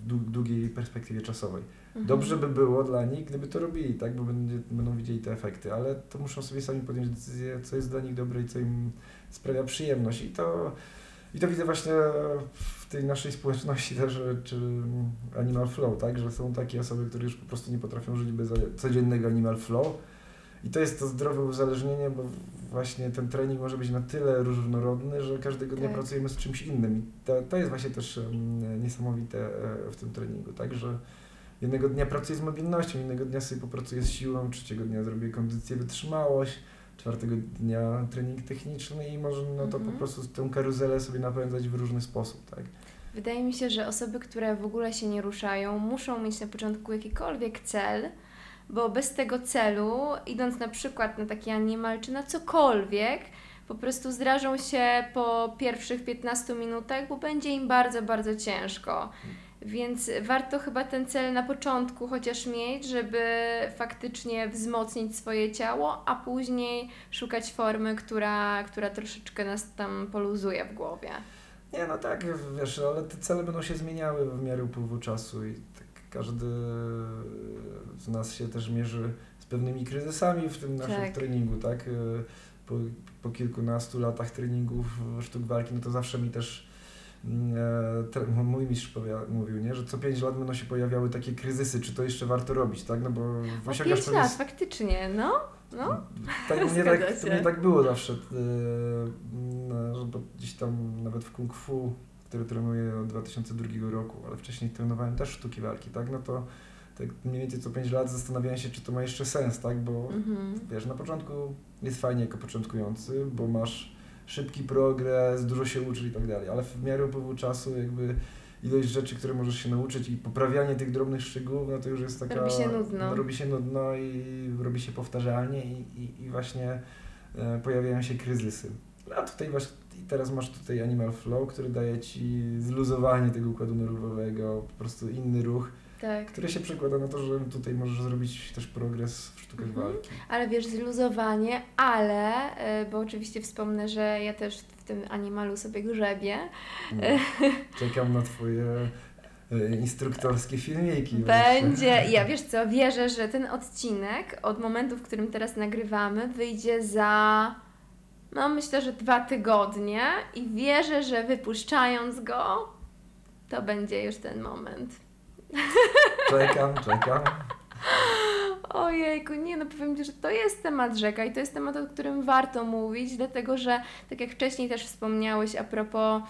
długiej perspektywie czasowej. Mhm. Dobrze by było dla nich, gdyby to robili, tak, bo będzie, będą widzieli te efekty, ale to muszą sobie sami podjąć decyzję, co jest dla nich dobre i co im sprawia przyjemność. I to, i to widzę właśnie w tej naszej społeczności też, czy Animal Flow, tak, że są takie osoby, które już po prostu nie potrafią żyć bez codziennego Animal Flow. I to jest to zdrowe uzależnienie, bo właśnie ten trening może być na tyle różnorodny, że każdego dnia Tak. pracujemy z czymś innym. I to, to jest właśnie też em, niesamowite e, w tym treningu, tak, że jednego dnia pracuję z mobilnością, innego dnia sobie popracuję z siłą, trzeciego dnia zrobię kondycję, wytrzymałość, czwartego dnia trening techniczny i może no to Mhm. po prostu tę karuzelę sobie napędzać w różny sposób, tak. Wydaje mi się, że osoby, które w ogóle się nie ruszają, muszą mieć na początku jakikolwiek cel, bo bez tego celu, idąc na przykład na taki animal czy na cokolwiek, po prostu zdrażą się po pierwszych 15 minutach, bo będzie im bardzo, bardzo ciężko. Więc warto chyba ten cel na początku chociaż mieć, żeby faktycznie wzmocnić swoje ciało, a później szukać formy, która, która troszeczkę nas tam poluzuje w głowie. Nie, no tak, wiesz, ale te cele będą się zmieniały w miarę upływu czasu i każdy z nas się też mierzy z pewnymi kryzysami w tym naszym Tak. treningu, tak? Po, po kilkunastu latach treningów sztuk walki, no to zawsze mi też mm, e, tre- mój mistrz mówił, nie, że co pięć lat będą się pojawiały takie kryzysy, czy to jeszcze warto robić, tak? No bo O osiągasz 5 pewien lat, faktycznie, no. No, tak, mnie tak, to mnie tak było zawsze, yy, no, że bo gdzieś tam nawet w Kung Fu, który trenuję od 2002 roku, ale wcześniej trenowałem też sztuki walki, tak, no to tak mniej więcej co 5 lat zastanawiałem się, czy to ma jeszcze sens, tak, bo mhm. wiesz, na początku jest fajnie jako początkujący, bo masz szybki progres, dużo się uczy i tak dalej, ale w miarę upływu czasu jakby ilość rzeczy, które możesz się nauczyć i poprawianie tych drobnych szczegółów, no to już jest taka... Robi się nudno. no, Robi się nudno i robi się powtarzalnie i, i, i właśnie e, pojawiają się kryzysy. A tutaj właśnie i teraz masz tutaj Animal Flow, który daje Ci zluzowanie tego układu nerwowego, po prostu inny ruch, Tak. który się przekłada na to, że tutaj możesz zrobić też progres w sztukach Mhm. walki. Ale wiesz, zluzowanie, ale, y, bo oczywiście wspomnę, że ja też w tym animalu sobie grzebię. No. Czekam na Twoje e, instruktorskie filmiki. właśnie. Będzie, ja wiesz co, wierzę, że ten odcinek od momentu, w którym teraz nagrywamy, wyjdzie za, no myślę, że dwa tygodnie i wierzę, że wypuszczając go, to będzie już ten moment. Czekam, czekam. Ojejku, nie no powiem Ci, że to jest temat rzeka i to jest temat, o którym warto mówić, dlatego że tak jak wcześniej też wspomniałeś a propos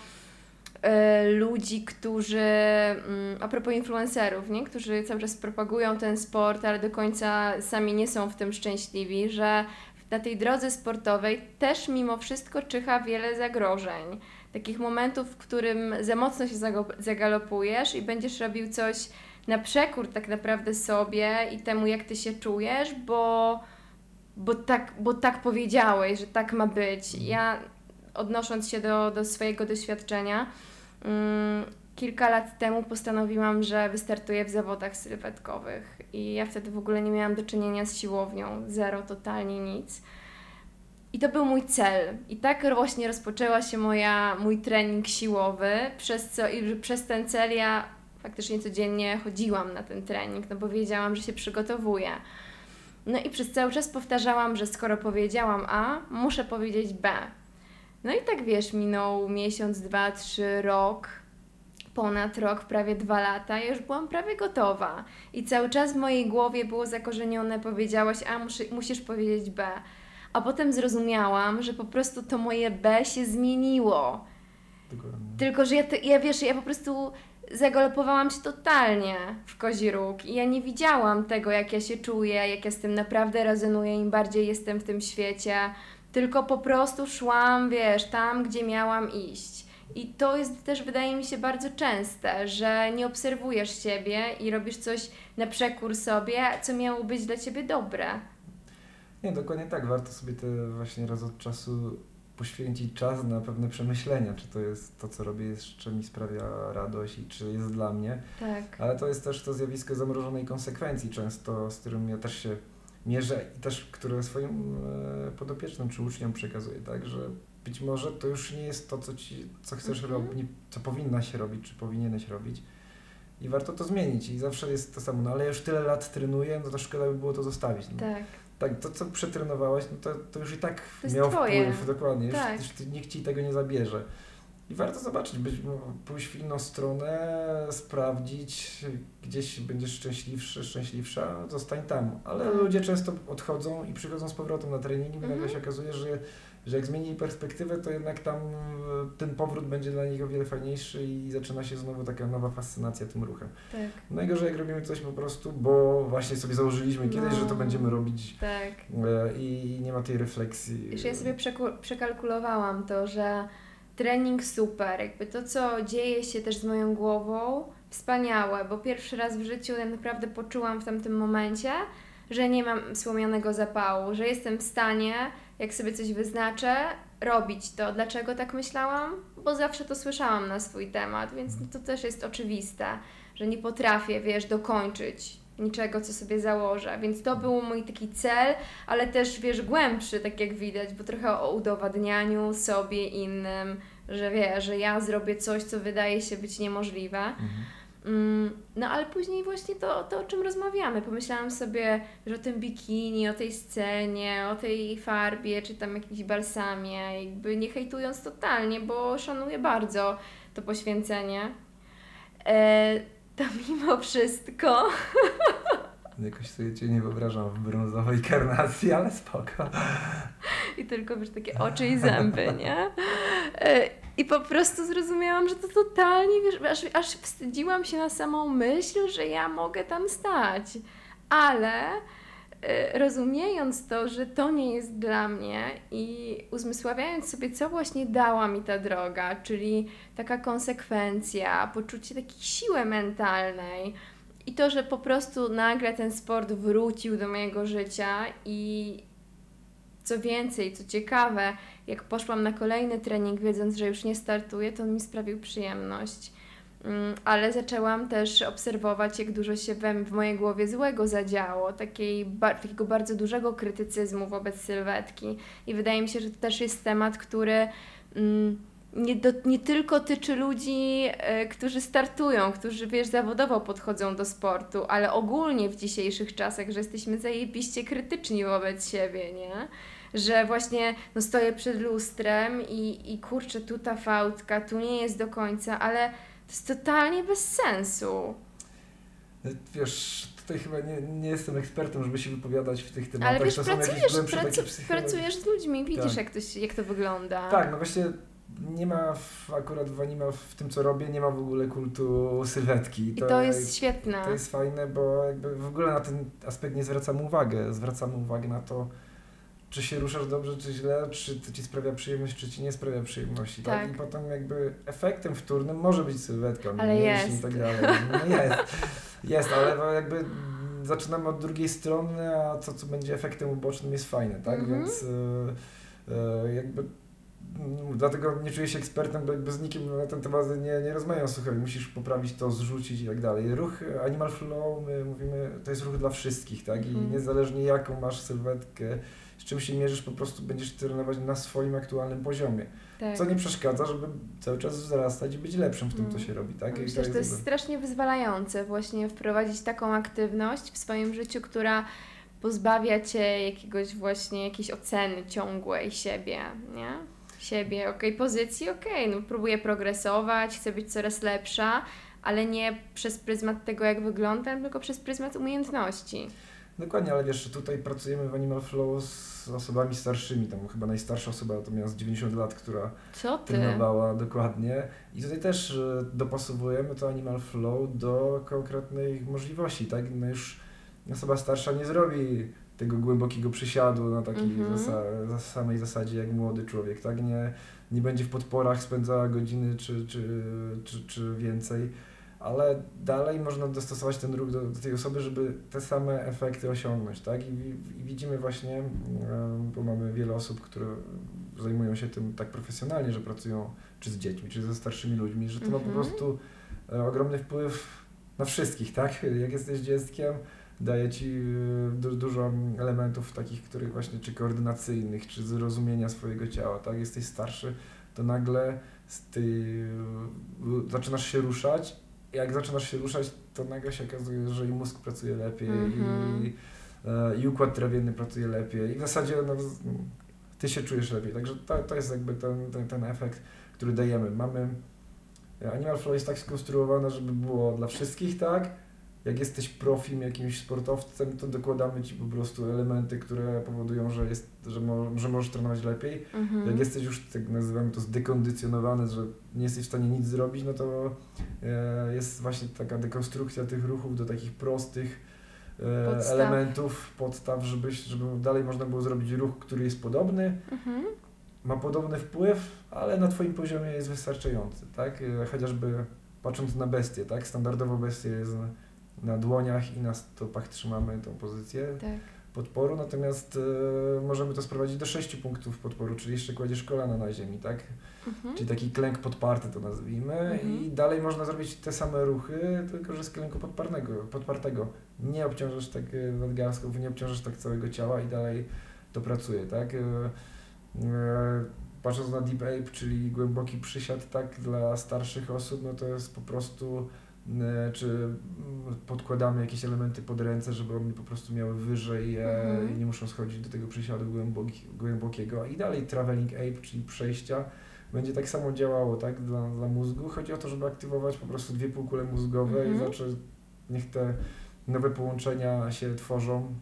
e, ludzi, którzy, mm, a propos influencerów, nie? którzy cały czas propagują ten sport, ale do końca sami nie są w tym szczęśliwi, że na tej drodze sportowej też mimo wszystko czyha wiele zagrożeń. Takich momentów, w którym za mocno się zagalopujesz i będziesz robił coś na przekór tak naprawdę sobie i temu, jak ty się czujesz, bo, bo, tak, bo tak powiedziałeś, że tak ma być. Ja odnosząc się do, do swojego doświadczenia, mm, kilka lat temu postanowiłam, że wystartuję w zawodach sylwetkowych i ja wtedy w ogóle nie miałam do czynienia z siłownią, zero, totalnie nic. I to był mój cel. I tak właśnie rozpoczęła się moja, mój trening siłowy, przez co i przez ten cel ja faktycznie codziennie chodziłam na ten trening, no bo wiedziałam, że się przygotowuję. No i przez cały czas powtarzałam, że skoro powiedziałam A, muszę powiedzieć B. No i tak wiesz, minął miesiąc, dwa, trzy, rok, ponad rok, prawie dwa lata, ja już byłam prawie gotowa. I cały czas w mojej głowie było zakorzenione, powiedziałaś A, muszy, musisz powiedzieć B. A potem zrozumiałam, że po prostu to moje B się zmieniło. Dokładnie. Tylko, że ja, te, ja wiesz, ja po prostu zagalopowałam się totalnie w kozi róg i ja nie widziałam tego, jak ja się czuję, jak ja z tym naprawdę rezonuję, im bardziej jestem w tym świecie, tylko po prostu szłam, wiesz, tam, gdzie miałam iść. I to jest też, wydaje mi się, bardzo częste, że nie obserwujesz siebie i robisz coś na przekór sobie, co miało być dla ciebie dobre. Nie, dokładnie tak. Warto sobie te właśnie raz od czasu poświęcić czas na pewne przemyślenia, czy to jest to, co robię, jest, czy mi sprawia radość i czy jest dla mnie. Tak. Ale to jest też to zjawisko zamrożonej konsekwencji często, z którym ja też się mierzę i też, które swoim e, podopiecznym czy uczniom przekazuję, tak, że być może to już nie jest to, co, ci, co chcesz Mhm. robić, co powinnaś robić, czy powinieneś robić. I warto to zmienić. I zawsze jest to samo. No ale ja już tyle lat trenuję, no to szkoda by było to zostawić. No. Tak. Tak, to co przetrenowałeś, no to, to już i tak miał twoje. wpływ, dokładnie, już, Tak. już ty- nikt ci tego nie zabierze. I warto zobaczyć, być, pójść w inną stronę, sprawdzić, gdzieś będziesz szczęśliwszy, szczęśliwsza, zostań tam. Ale Tak. ludzie często odchodzą i przychodzą z powrotem na trening i nagle Mhm. się okazuje, że, że jak zmienili perspektywę, to jednak tam e, ten powrót będzie dla nich o wiele fajniejszy i zaczyna się znowu taka nowa fascynacja tym ruchem. Tak, Najgorzej jak robimy coś po prostu, bo właśnie sobie założyliśmy kiedyś, No. że to będziemy robić tak. E, i nie ma tej refleksji. Wiesz, ja sobie przekalkulowałam to, że trening super, jakby to, co dzieje się też z moją głową, wspaniałe, bo pierwszy raz w życiu tak naprawdę poczułam w tamtym momencie, że nie mam słomianego zapału, że jestem w stanie, jak sobie coś wyznaczę, robić to. Dlaczego tak myślałam? Bo zawsze to słyszałam na swój temat, więc no to też jest oczywiste, że nie potrafię, wiesz, dokończyć niczego, co sobie założę. Więc to był mój taki cel, ale też, wiesz, głębszy, tak jak widać, bo trochę o udowadnianiu sobie innym, że wiesz, że ja zrobię coś, co wydaje się być niemożliwe. Mhm. Mm, No ale później właśnie to, to, o czym rozmawiamy. Pomyślałam sobie, że o tym bikini, o tej scenie, o tej farbie, czy tam jakimś balsamie, jakby nie hejtując totalnie, bo szanuję bardzo to poświęcenie. E, to mimo wszystko Jakoś sobie Cię nie wyobrażam w brązowej karnacji, ale spoko. i tylko wiesz, takie oczy i zęby, nie? E, I po prostu zrozumiałam, że to totalnie, wiesz, aż, aż wstydziłam się na samą myśl, że ja mogę tam stać. Ale e, rozumiejąc to, że to nie jest dla mnie i uzmysławiając sobie, co właśnie dała mi ta droga, czyli taka konsekwencja, poczucie takiej siły mentalnej i to, że po prostu nagle ten sport wrócił do mojego życia i co więcej, co ciekawe, jak poszłam na kolejny trening, wiedząc, że już nie startuję, to on mi sprawił przyjemność. Mm, Ale zaczęłam też obserwować, jak dużo się we, w mojej głowie złego zadziało, takiej, takiego bardzo dużego krytycyzmu wobec sylwetki. I wydaje mi się, że to też jest temat, który mm, nie, do, nie tylko tyczy ludzi, e, którzy startują, którzy wiesz, zawodowo podchodzą do sportu, ale ogólnie w dzisiejszych czasach, że jesteśmy zajebiście krytyczni wobec siebie, nie? Że właśnie no, stoję przed lustrem i, i kurczę, tu ta fałdka, tu nie jest do końca, ale to jest totalnie bez sensu. Wiesz, tutaj chyba nie, nie jestem ekspertem, żeby się wypowiadać w tych tematach. Ale wiesz, to pracujesz, pracu, pracujesz z ludźmi, widzisz Tak. jak, to, się- jak to wygląda. Tak, no właśnie nie ma w, akurat w anime, w tym co robię, nie ma w ogóle kultu sylwetki. I to jest świetne. To jest fajne, bo jakby w ogóle na ten aspekt nie zwracamy uwagę. Zwracamy uwagę na to, czy się ruszasz dobrze, czy źle, czy to ci sprawia przyjemność, czy ci nie sprawia przyjemności. Tak. Tak. I potem jakby efektem wtórnym może być sylwetka, Ale jest. i tak dalej. No jest, jest, ale no jakby mm, zaczynamy od drugiej strony, a to, co będzie efektem ubocznym jest fajne, tak? Mhm. Więc y, y, jakby mm, Dlatego nie czuję się ekspertem, bo jakby z nikim na ten temat nie, nie rozmawiam. Słuchaj, musisz poprawić to, zrzucić i tak dalej. Ruch Animal Flow, my mówimy, to jest ruch dla wszystkich, tak? I Mhm. niezależnie jaką masz sylwetkę, z czym się mierzysz, po prostu będziesz trenować na swoim aktualnym poziomie. tak. Co nie przeszkadza, żeby cały czas wzrastać i być lepszym w tym, co Mhm. się robi, tak? I Myślę, że to jest strasznie wyzwalające właśnie wprowadzić taką aktywność w swoim życiu, która pozbawia Cię jakiegoś właśnie, jakiejś oceny ciągłej siebie, nie? Siebie, okej, pozycji, okej, no próbuję progresować, chcę być coraz lepsza, ale nie przez pryzmat tego, jak wyglądam, tylko przez pryzmat umiejętności. Dokładnie, ale wiesz, tutaj pracujemy w Animal Flow z osobami starszymi, tam chyba najstarsza osoba to miała z 90 lat, która Co Ty? trenowała dokładnie. I tutaj też e, dopasowujemy to Animal Flow do konkretnej możliwości, tak? No już osoba starsza nie zrobi tego głębokiego przysiadu na takiej Mhm. zasa- za samej zasadzie jak młody człowiek, tak? Nie, nie będzie w podporach spędzała godziny czy, czy, czy, czy więcej, ale dalej można dostosować ten ruch do, do tej osoby, żeby te same efekty osiągnąć, tak? I, i widzimy właśnie, em, bo mamy wiele osób, które zajmują się tym tak profesjonalnie, że pracują czy z dziećmi, czy ze starszymi ludźmi, że to ma po Mhm. prostu e, ogromny wpływ na wszystkich, tak? Jak jesteś dzieckiem, daje ci e, du dużo elementów takich, których właśnie, czy koordynacyjnych, czy zrozumienia swojego ciała, tak? Jesteś starszy, to nagle ty, e, zaczynasz się ruszać, jak zaczynasz się ruszać, to nagle się okazuje, że i mózg pracuje lepiej, Mhm. i, e, i układ trawienny pracuje lepiej, i w zasadzie no, ty się czujesz lepiej. Także to, to jest jakby ten, ten, ten efekt, który dajemy. Mamy. Animal Flow jest tak skonstruowane, żeby było dla wszystkich, tak? Jak jesteś profim, jakimś sportowcem, to dokładamy ci po prostu elementy, które powodują, że, jest, że, mo, że możesz trenować lepiej. Mhm. Jak jesteś już, tak nazywamy to, zdekondycjonowany, że nie jesteś w stanie nic zrobić, no to e, jest właśnie taka dekonstrukcja tych ruchów do takich prostych e, Podstaw. elementów, podstaw, żebyś, żeby dalej można było zrobić ruch, który jest podobny, Mhm. ma podobny wpływ, ale na Twoim poziomie jest wystarczający, tak? E, Chociażby patrząc na bestię, tak? Standardowo bestia jest na, dłoniach i na stopach trzymamy tą pozycję Tak. podporu, natomiast e, możemy to sprowadzić do sześciu punktów podporu, czyli jeszcze kładziesz kolana na ziemi, tak? Mhm. Czyli taki klęk podparty to nazwijmy Mhm. i dalej można zrobić te same ruchy, tylko że z klęku podparnego, podpartego. Nie obciążasz tak e, nadgarstków, nie obciążasz tak całego ciała i dalej to pracuje, tak? E, Patrząc na Deep Ape, czyli głęboki przysiad, tak, dla starszych osób, no to jest po prostu czy mm, podkładamy jakieś elementy pod ręce, żeby one po prostu miały wyżej e, Mhm. i nie muszą schodzić do tego przysiadu głęboki, głębokiego. I dalej Traveling Ape, czyli przejścia, będzie tak samo działało tak, dla, dla mózgu. Chodzi o to, żeby aktywować po prostu dwie półkule mózgowe i Mhm. znaczy niech te nowe połączenia się tworzą,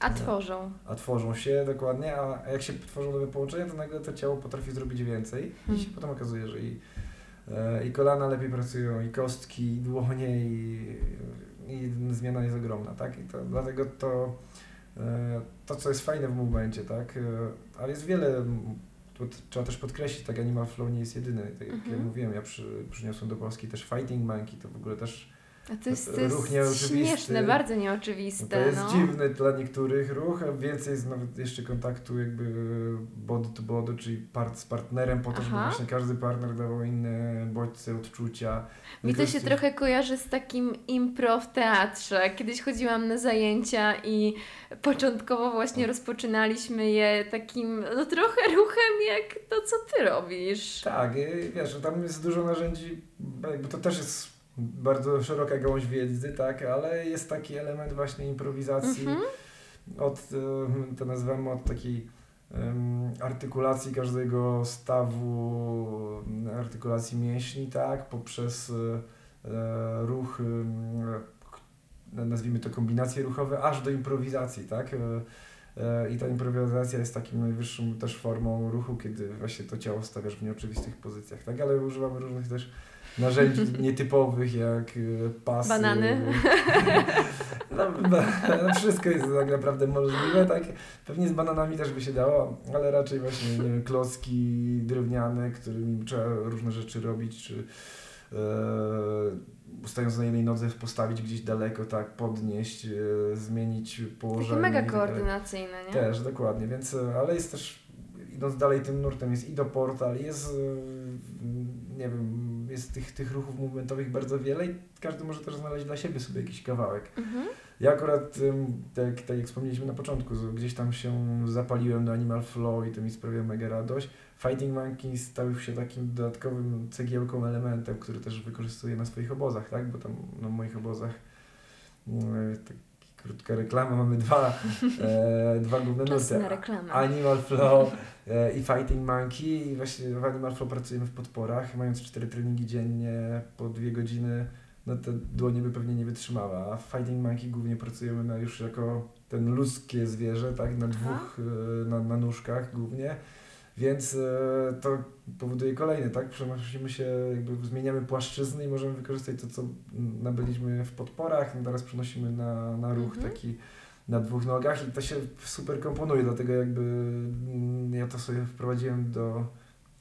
A tworzą. a tworzą się dokładnie, a jak się tworzą nowe połączenia, to nagle to ciało potrafi zrobić więcej i Hmm. się potem okazuje, że i, e, i kolana lepiej pracują, i kostki, i dłonie, i, i zmiana jest ogromna, tak? I to, dlatego to, e, to, co jest fajne w momencie, tak? E, ale jest wiele, trzeba też podkreślić, tak Animal Flow nie jest jedyny, tak jak ja Mhm. mówiłem, ja przy, przyniosłem do Polski też Fighting Monkey, to w ogóle też A to jest, to Ruch jest śmieszne, bardzo no nieoczywiste. to jest no. dziwny dla niektórych ruch, a więcej jest nawet jeszcze kontaktu jakby body to body, czyli part z partnerem, po to, żeby Aha. właśnie każdy partner dawał inne bodźce, odczucia. Mi to się trochę kojarzy z takim impro w teatrze. Kiedyś chodziłam na zajęcia i początkowo właśnie rozpoczynaliśmy je takim, no trochę ruchem jak to, co ty robisz. Tak, i wiesz, tam jest dużo narzędzi, bo jakby to też jest bardzo szeroka gałąź wiedzy, tak, ale jest taki element właśnie improwizacji Mhm. od, em, to nazywamy od takiej em, artykulacji każdego stawu, artykulacji mięśni, tak, poprzez e, e, ruch k- nazwijmy to kombinacje ruchowe, aż do improwizacji, tak? E, e, I ta improwizacja jest takim najwyższą też formą ruchu, kiedy właśnie to ciało stawiasz w nieoczywistych pozycjach, tak? Ale używamy różnych też narzędzi nietypowych, jak e, pasy. Banany. No, no, wszystko jest tak naprawdę możliwe, tak? Pewnie z bananami też by się dało, ale raczej właśnie nie wiem, klocki drewniane, którymi trzeba różne rzeczy robić, czy e, ustając na jednej nodze postawić gdzieś daleko, tak, podnieść, e, zmienić położenie. Takie mega tak koordynacyjne, nie? Też, dokładnie, więc, e, ale jest też, idąc dalej tym nurtem, jest i do portal, jest, e, nie wiem, jest tych, tych ruchów momentowych bardzo wiele i każdy może też znaleźć dla siebie sobie jakiś kawałek. Mhm. Ja akurat, tak, tak jak wspomnieliśmy na początku, gdzieś tam się zapaliłem do Animal Flow i to mi sprawia mega radość. Fighting Monkey stał się takim dodatkowym cegiełką, elementem, który też wykorzystuję na swoich obozach, tak? Bo tam na moich obozach yy, tak, krótka reklama, mamy dwa, e, dwa główne nurty. Animal Flow e, i Fighting Monkey i właśnie w Animal Flow pracujemy w podporach, mając cztery treningi dziennie po dwie godziny, no te dłonie by pewnie nie wytrzymały, a w Fighting Monkey głównie pracujemy na już jako ten ludzkie zwierzę, tak, na Aha. dwóch, e, na, na nóżkach głównie, więc e, to powoduje kolejny, tak, przenosimy się, jakby zmieniamy płaszczyzny i możemy wykorzystać to, co nabyliśmy w podporach, no teraz przenosimy na, na ruch Mhm. taki na dwóch nogach i to się super komponuje, dlatego jakby mm, ja to sobie wprowadziłem do,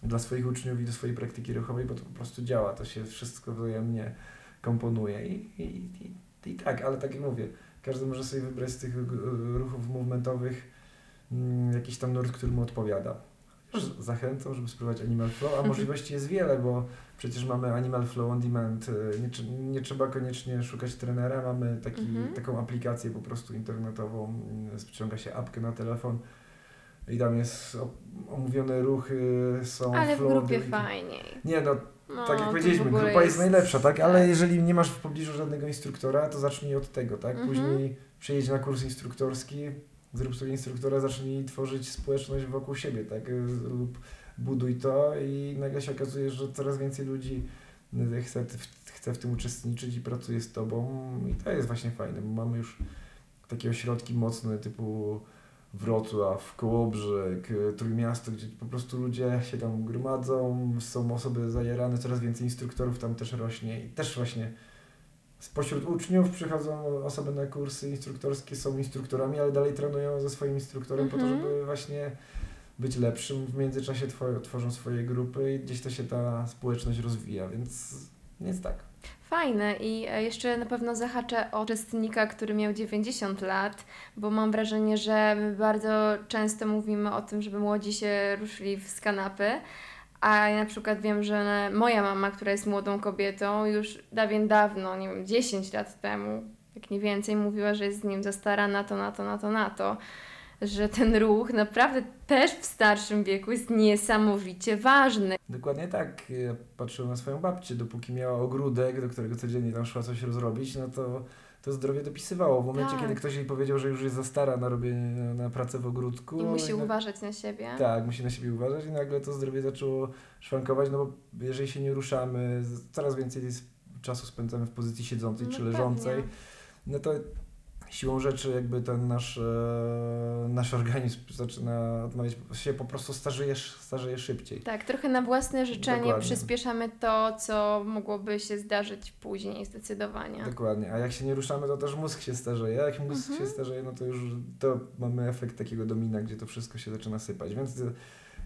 dla swoich uczniów i do swojej praktyki ruchowej, bo to po prostu działa, to się wszystko wzajemnie komponuje i, i, i, i tak, ale tak jak mówię, każdy może sobie wybrać z tych y, ruchów movementowych mm, jakiś tam nurt, który mu odpowiada. Zachęcam, żeby spróbować Animal Flow, a Mhm. możliwości jest wiele, bo przecież mamy Animal Flow on Demand, y, nie, nie trzeba koniecznie szukać trenera, mamy taki, Mhm. taką aplikację po prostu internetową, y, ściąga się apkę na telefon i tam jest omówione ruchy, są Ale w flow grupie building. fajniej. Nie no, No, tak jak powiedzieliśmy, w grupa jest, najlepsza, tak? Ale jeżeli nie masz w pobliżu żadnego instruktora, to zacznij od tego, tak? Mhm. Później przyjedź na kurs instruktorski, zrób sobie instruktora, zacznij tworzyć społeczność wokół siebie, tak? Lub buduj to i nagle się okazuje, że coraz więcej ludzi y, chce, w- chce w tym uczestniczyć i pracuje z tobą i to jest właśnie fajne, bo mamy już takie ośrodki mocne typu Wrocław, Kołobrzeg, y, Trójmiasto, gdzie po prostu ludzie się tam gromadzą, są osoby zajarane, coraz więcej instruktorów tam też rośnie i też właśnie spośród uczniów przychodzą osoby na kursy instruktorskie, są instruktorami, ale dalej trenują ze swoim instruktorem po to, Mhm. żeby właśnie być lepszym. W międzyczasie two- tworzą swoje grupy i gdzieś to się ta społeczność rozwija, więc, więc tak. Fajne i e, jeszcze na pewno zahaczę o uczestnika, który miał 90 lat, bo mam wrażenie, że my bardzo często mówimy o tym, żeby młodzi się ruszyli z kanapy, a ja na przykład wiem, że moja mama, która jest młodą kobietą, już dawien dawno, nie wiem, 10 lat temu, jak nie więcej, mówiła, że jest z nim za stara na to, na to, na to, na to. Że ten ruch naprawdę też w starszym wieku jest niesamowicie ważny. Dokładnie tak. Ja patrzyłem na swoją babcię, dopóki miała ogródek, do którego codziennie tam szła coś rozrobić, no to to zdrowie dopisywało. W momencie, Tak. kiedy ktoś jej powiedział, że już jest za stara na robienie, na pracę w ogródku. I musi na- uważać na siebie. Tak, musi na siebie uważać i nagle to zdrowie zaczęło szwankować, no bo jeżeli się nie ruszamy, coraz więcej czasu spędzamy w pozycji siedzącej No czy leżącej, pewnie. no to siłą rzeczy jakby ten nasz, e, nasz organizm zaczyna odmawiać, się po prostu starzeje, starzeje szybciej. Tak, trochę na własne życzenie Dokładnie. przyspieszamy to, co mogłoby się zdarzyć później zdecydowanie. Dokładnie, a jak się nie ruszamy, to też mózg się starzeje, a jak mózg Mhm. się starzeje, no to już to mamy efekt takiego domina, gdzie to wszystko się zaczyna sypać, więc e,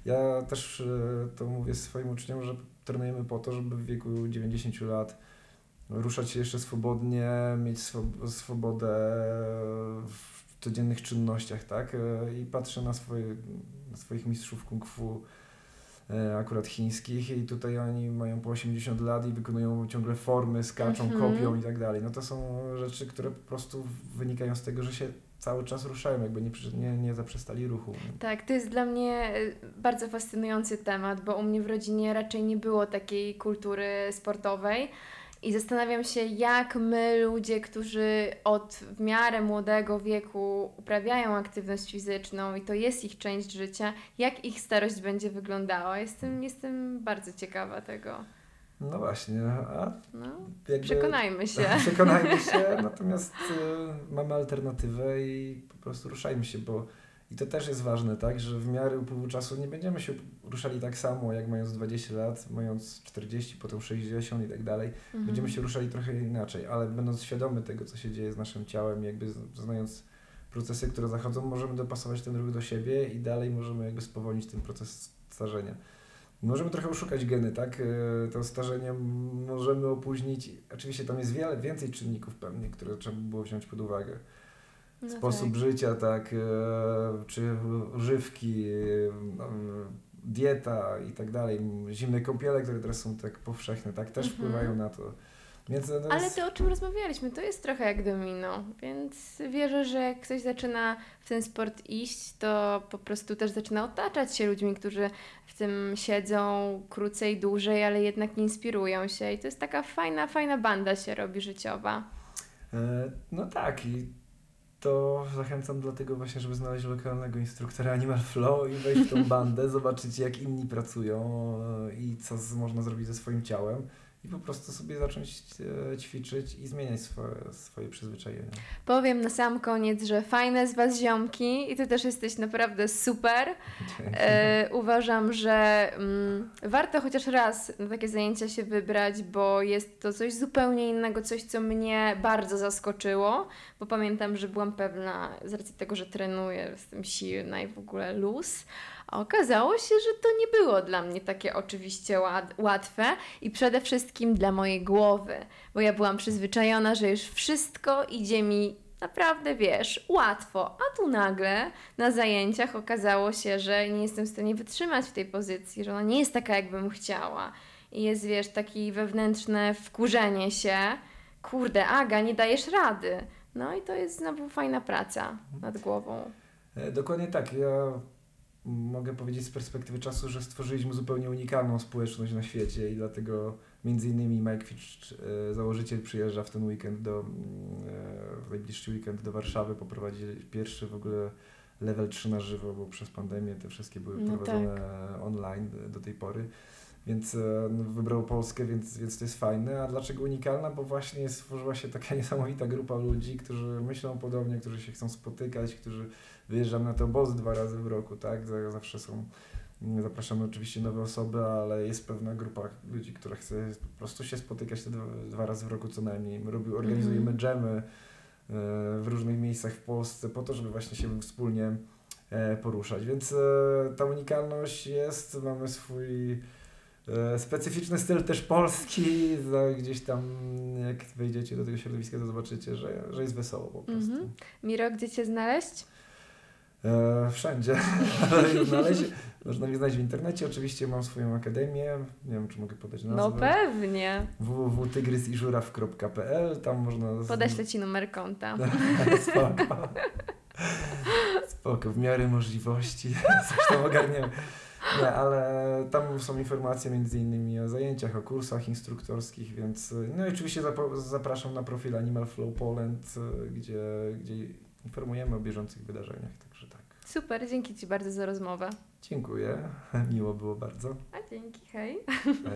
ja też e, to mówię swoim uczniom, że trenujemy po to, żeby w wieku 90 lat ruszać się jeszcze swobodnie, mieć swo- swobodę w codziennych czynnościach, tak? E, I patrzę na, swoje, na swoich mistrzów kung fu, e, akurat chińskich i tutaj oni mają po 80 lat i wykonują ciągle formy, skaczą, Mhm. kopią i tak dalej. No to są rzeczy, które po prostu wynikają z tego, że się cały czas ruszają, jakby nie, nie, nie zaprzestali ruchu. Tak, to jest dla mnie y, bardzo fascynujący temat, bo u mnie w rodzinie raczej nie było takiej kultury sportowej. I zastanawiam się, jak my, ludzie, którzy od w miarę młodego wieku uprawiają aktywność fizyczną i to jest ich część życia, jak ich starość będzie wyglądała. Jestem, jestem bardzo ciekawa tego. No właśnie, a No, jakby... przekonajmy się. Przekonajmy się, natomiast y, mamy alternatywę i po prostu ruszajmy się, bo i to też jest ważne, tak, że w miarę upływu czasu nie będziemy się ruszali tak samo, jak mając 20 lat, mając 40, potem 60 i tak dalej. Mhm. Będziemy się ruszali trochę inaczej, ale będąc świadomy tego, co się dzieje z naszym ciałem, jakby znając procesy, które zachodzą, możemy dopasować ten ruch do siebie i dalej możemy jakby spowolnić ten proces starzenia. Możemy trochę oszukać geny, tak? E, To starzenie możemy opóźnić. Oczywiście tam jest wiele, więcej czynników pewnie, które trzeba by było wziąć pod uwagę. No Sposób tak. życia, tak, e, czy używki, e, dieta i tak dalej. Zimne kąpiele, które teraz są tak powszechne, tak, też Mhm. wpływają na to. Więc, no, Ale jest- to, o czym rozmawialiśmy, to jest trochę jak domino, więc wierzę, że jak ktoś zaczyna w ten sport iść, to po prostu też zaczyna otaczać się ludźmi, którzy w tym siedzą krócej, dłużej, ale jednak inspirują się i to jest taka fajna, fajna banda się robi życiowa. E, No tak i to zachęcam dlatego właśnie, żeby znaleźć lokalnego instruktora Animal Flow i wejść w tą bandę, zobaczyć jak inni pracują i co z, można zrobić ze swoim ciałem i po prostu sobie zacząć e, ćwiczyć i zmieniać swoje, swoje przyzwyczajenia. Powiem na sam koniec, że fajne z Was ziomki i Ty też jesteś naprawdę super. E, uważam, że mm, warto chociaż raz na takie zajęcia się wybrać, bo jest to coś zupełnie innego, coś, co mnie bardzo zaskoczyło, bo pamiętam, że byłam pewna z racji tego, że trenuję, jestem silna i w ogóle luz. A okazało się, że to nie było dla mnie takie oczywiście łatwe i przede wszystkim dla mojej głowy, bo ja byłam przyzwyczajona, że już wszystko idzie mi naprawdę, wiesz, łatwo, a tu nagle na zajęciach okazało się, że nie jestem w stanie wytrzymać w tej pozycji, że ona nie jest taka, jakbym chciała. I jest, wiesz, takie wewnętrzne wkurzenie się. Kurde, Aga, nie dajesz rady. No i to jest znowu fajna praca nad głową. E, Dokładnie tak. Ja mogę powiedzieć z perspektywy czasu, że stworzyliśmy zupełnie unikalną społeczność na świecie i dlatego między innymi Mike Fitch, e, założyciel, przyjeżdża w ten weekend do, mm, e, w najbliższy weekend do Warszawy, poprowadzi pierwszy w ogóle level 3 na żywo, bo przez pandemię te wszystkie były No prowadzone online do tej pory. Więc e, no, wybrał Polskę, więc, więc to jest fajne. A dlaczego unikalna? Bo właśnie stworzyła się taka niesamowita grupa ludzi, którzy myślą podobnie, którzy się chcą spotykać, którzy wyjeżdżam na te obozy dwa razy w roku, tak? Zawsze są, mm, zapraszamy oczywiście nowe osoby, ale jest pewna grupa ludzi, która chce po prostu się spotykać te dwa, dwa razy w roku co najmniej. My robi, organizujemy Mhm. dżemy e, w różnych miejscach w Polsce po to, żeby właśnie się wspólnie e, poruszać. Więc ta unikalność jest, mamy swój specyficzny styl też polski, gdzieś tam jak wejdziecie do tego środowiska, to zobaczycie, że, że jest wesoło po prostu. Mhm. Miro, gdzie Cię znaleźć? E, wszędzie. Ale znaleźć, można mnie znaleźć w internecie. Oczywiście mam swoją akademię. Nie wiem, czy mogę podać nazwę. No pewnie. www.tygrysiżuraw.pl Tam można... z- Podeślę Ci numer konta. Spoko. Spoko, w miarę możliwości. Coś tam ogarniemy. Nie, ale tam są informacje między innymi o zajęciach, o kursach instruktorskich, więc no i oczywiście zapraszam na profil Animal Flow Poland, e, gdzie, gdzie informujemy o bieżących wydarzeniach, także tak. Super, dzięki Ci bardzo za rozmowę. Dziękuję, miło było bardzo. A dzięki, hej. Hej.